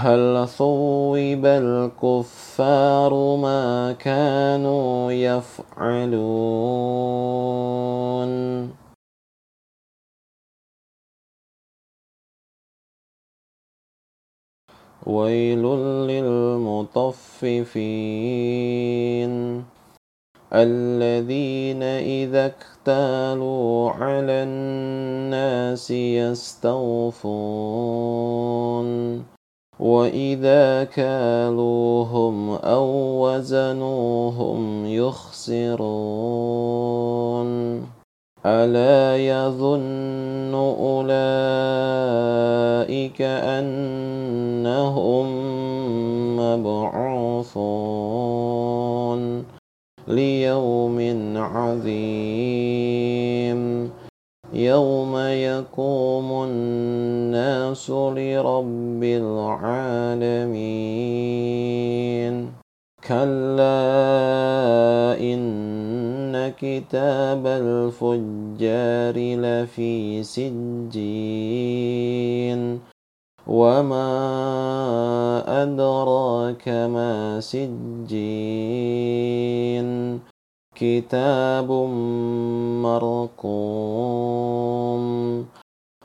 هل ثوب الكفار ما كانوا يفعلون؟ ويل للمطففين. الذين إذا اكتالوا على الناس يستوفون. وإذا كالوهم أو وزنوهم يخسرون ألا يظن أولئك أنهم مبعوثون ليوم عظيم يوم يقوم الناس لرب العالمين. كلا إن كتاب الفجار لفي سجين. وما أدراك ما سجين. كتاب مرقوم.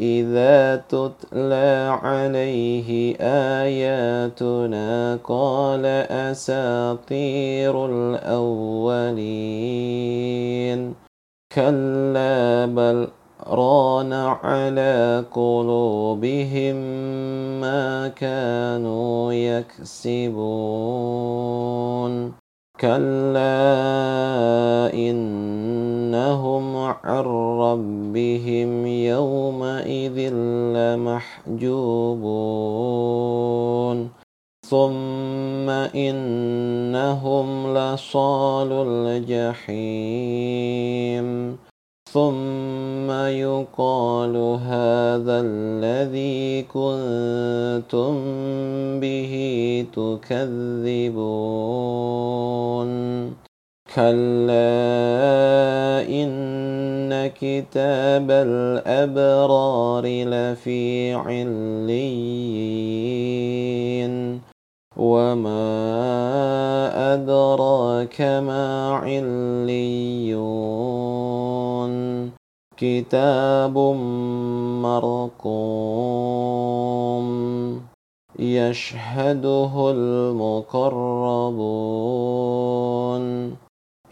إذا تتلى عليه آياتنا قال أساطير الأولين. كلا بل ران على قلوبهم ما كانوا يكسبون. كلا إنهم عن ربهم يومئذ لمحجوبون ثم إنهم لصال الجحيم ثم يقال هذا الذي كنتم به تكذبون. كلا إن كتاب الأبرار لفي عليين. وما أدراك ما عليون كتاب مرقوم يشهده المقربون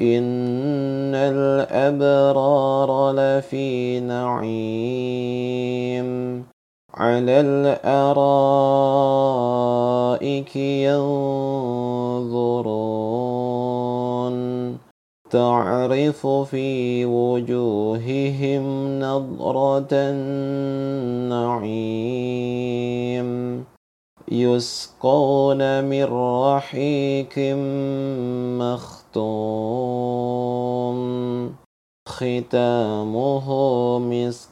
إن الأبرار لفي نعيم على الأرائك ينظرون تعرف في وجوههم نضرة النعيم يسقون من رحيق مختوم ختامه مسك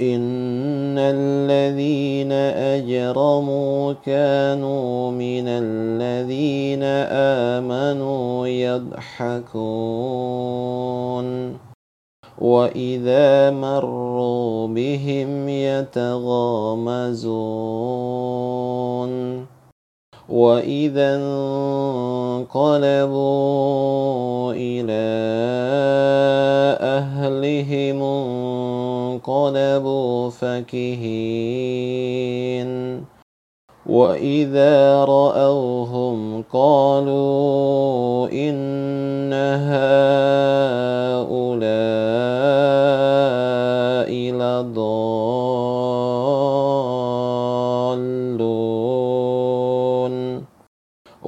إن الذين أجرموا كانوا من الذين آمنوا يضحكون وإذا مروا بهم يتغامزون وإذا انقلبوا إلى أهلهم انقلبوا فكهين. وإذا رأوهم قالوا إن هؤلاء لضالون.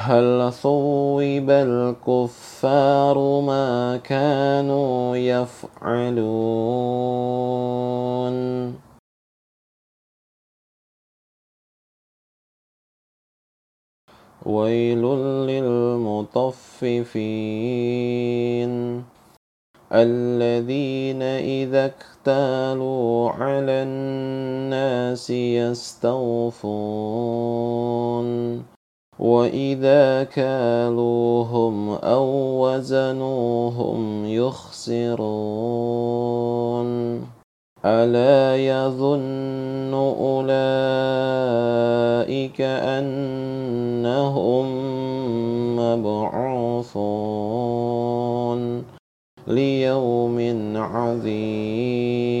هل ثوب الكفار ما كانوا يفعلون؟ ويل للمطففين. الذين إذا اكتالوا على الناس يستوفون. وإذا كالوهم أو وزنوهم يخسرون ألا يظن أولئك أنهم مبعوثون ليوم عظيم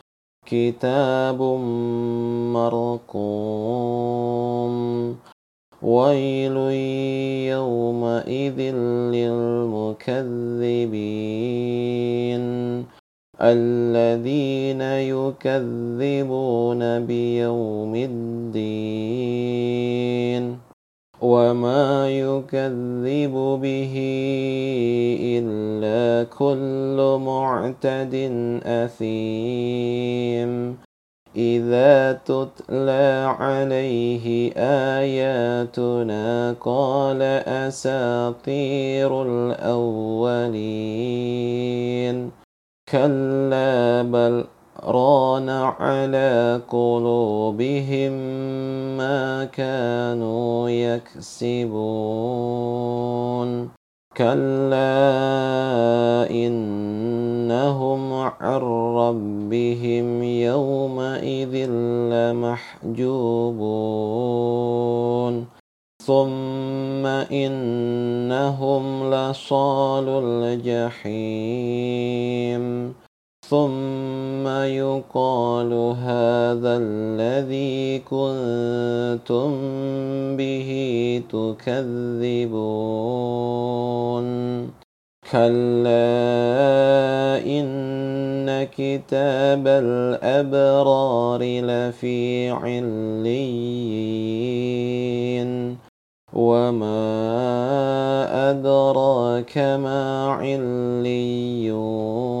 كتاب مرقوم. ويل يومئذ للمكذبين. الذين يكذبون بيوم الدين. وما يكذب به إلا كل معتد أثيم إذا تتلى عليه آياتنا قال أساطير الأولين كلا بل ران على قلوبهم ما كانوا يكسبون. كلا إنهم عن ربهم يومئذ لمحجوبون. ثم إنهم لصال الجحيم. ثم يقال هذا الذي كنتم به تكذبون. كلا إن كتاب الأبرار لفي عليين. وما أدراك ما عليون.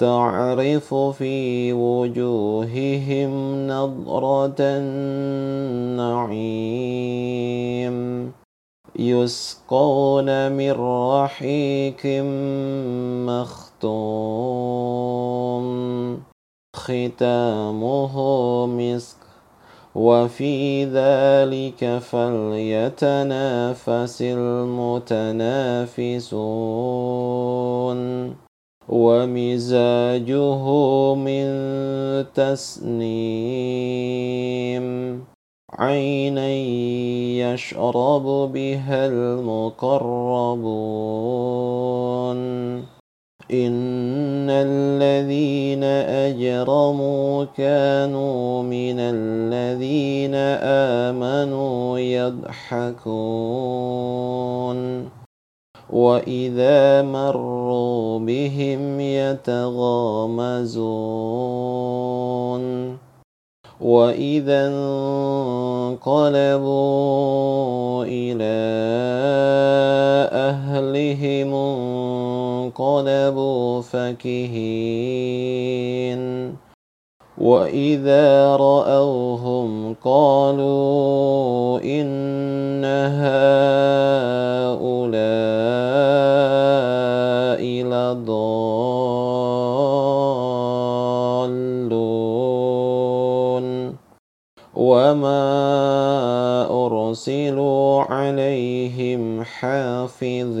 تعرف في وجوههم نظرة النعيم. يسقون من رحيق مختوم. ختامه مسك. وفي ذلك فليتنافس المتنافسون. ومزاجه من تسنيم. عينا يشرب بها المقربون. إن الذين أجرموا كانوا من الذين آمنوا يضحكون. وإذا مروا بهم يتغامزون وإذا انقلبوا إلى أهلهم انقلبوا فكهين وإذا رأوهم قالوا إن هؤلاء لضالون وما أرسلوا عليهم حافظين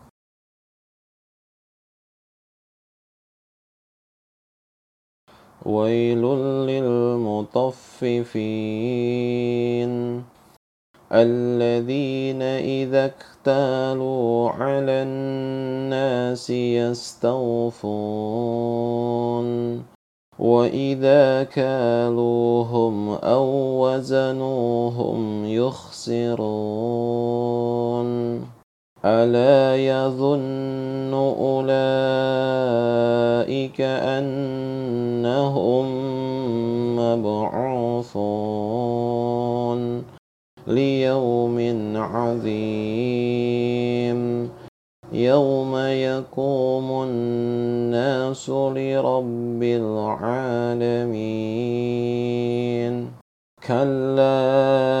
ويل للمطففين. الذين إذا اكتالوا على الناس يستوفون. وإذا كالوهم أو وزنوهم يخسرون. ألا يظن أولئك أنهم مبعوثون ليوم عظيم يوم يقوم الناس لرب العالمين كلا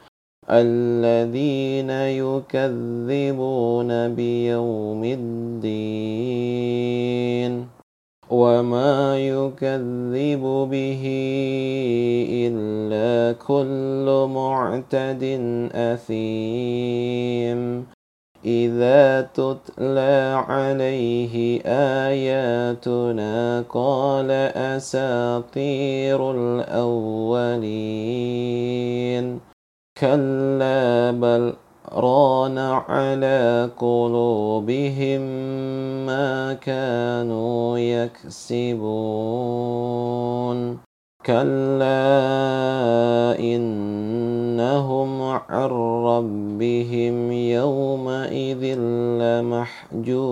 الذين يكذبون بيوم الدين وما يكذب به إلا كل معتد أثيم. إذا تتلى عليه آياتنا قال أساطير الأولين. كلا بل ران على قلوبهم ما كانوا يكسبون. كلا إنهم عن ربهم يومئذ لمحجوبون.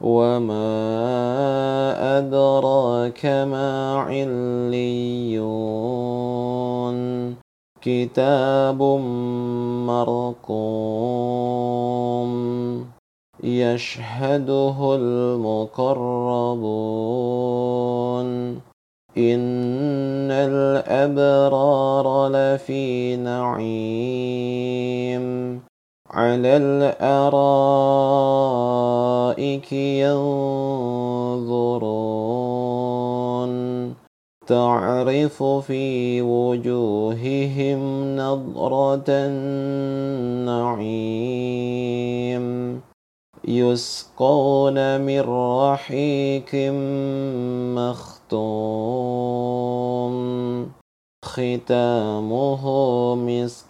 وما أدراك ما عليون كتاب مرقوم يشهده المقربون إن الأبرار لفي نعيم على الأرائك ينظرون تعرف في وجوههم نظرة النعيم يسقون من رحيق مختوم ختامه مسك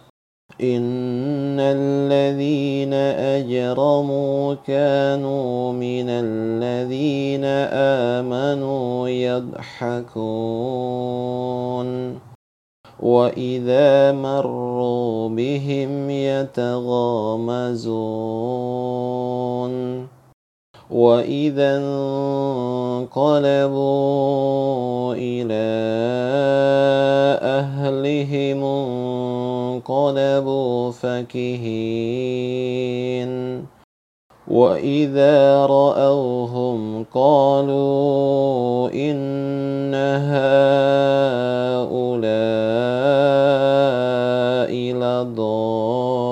إن الذين أجرموا كانوا من الذين آمنوا يضحكون وإذا مروا بهم يتغامزون وإذا انقلبوا إلى أهلهم انقلبوا فكهين وإذا رأوهم قالوا إن هؤلاء لضالون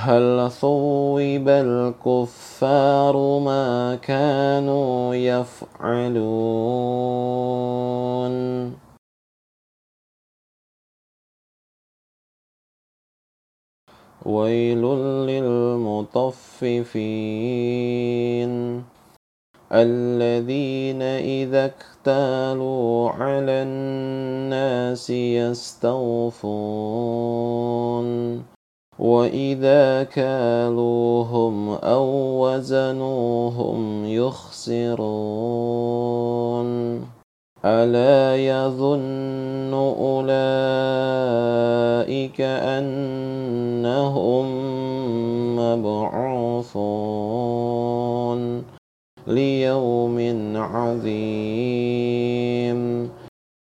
هل ثوب الكفار ما كانوا يفعلون؟ ويل للمطففين. الذين إذا اكتالوا على الناس يستوفون. وإذا كالوهم أو وزنوهم يخسرون ألا يظن أولئك أنهم مبعوثون ليوم عظيم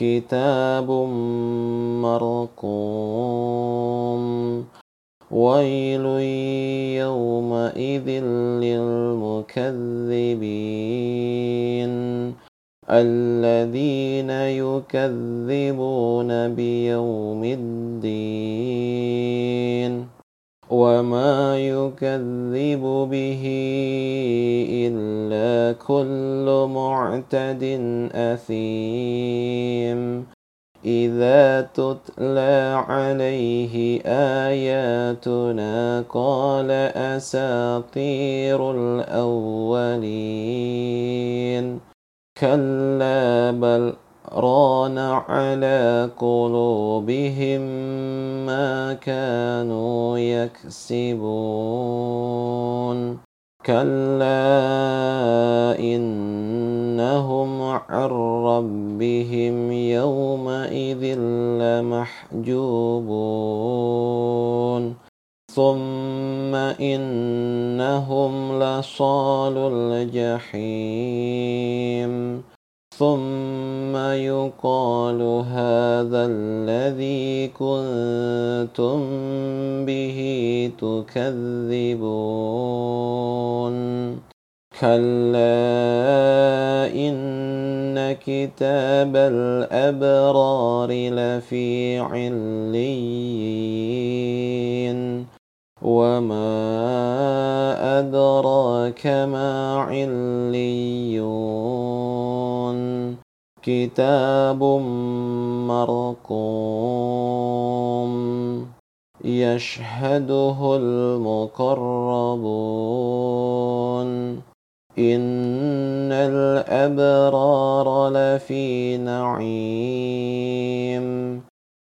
كتاب مرقوم. ويل يومئذ للمكذبين. الذين يكذبون بيوم الدين. وما يكذب به إلا كل معتد أثيم إذا تتلى عليه آياتنا قال أساطير الأولين كلا بل ران على قلوبهم ما كانوا يكسبون. كلا إنهم عن ربهم يومئذ لمحجوبون. ثم إنهم لصال الجحيم. ثم يقال هذا الذي كنتم به تكذبون. كلا إن كتاب الأبرار لفي عليين. وما أدراك ما عليون كتاب مرقوم يشهده المقربون إن الأبرار لفي نعيم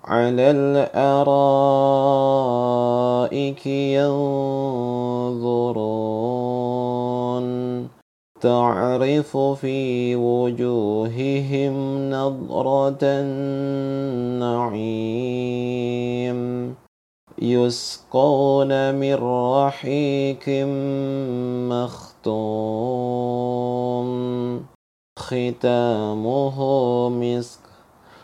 على الأرائك ينظرون تعرف في وجوههم نظرة النعيم يسقون من رحيق مختوم ختامه مسك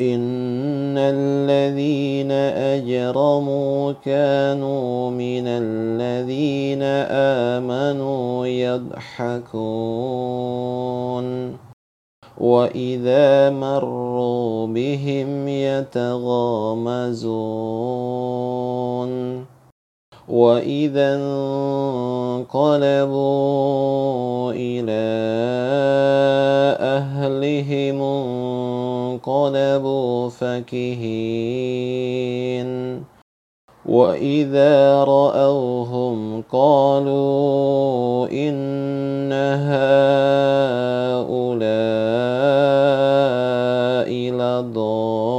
إن الذين أجرموا كانوا من الذين آمنوا يضحكون وإذا مروا بهم يتغامزون وإذا انقلبوا إلى أهلهم انقلبوا فكهين وإذا رأوهم قالوا إن هؤلاء لضالون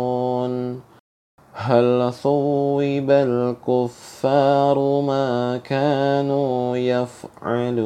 هل صوب الكفار ما كانوا يفعلون؟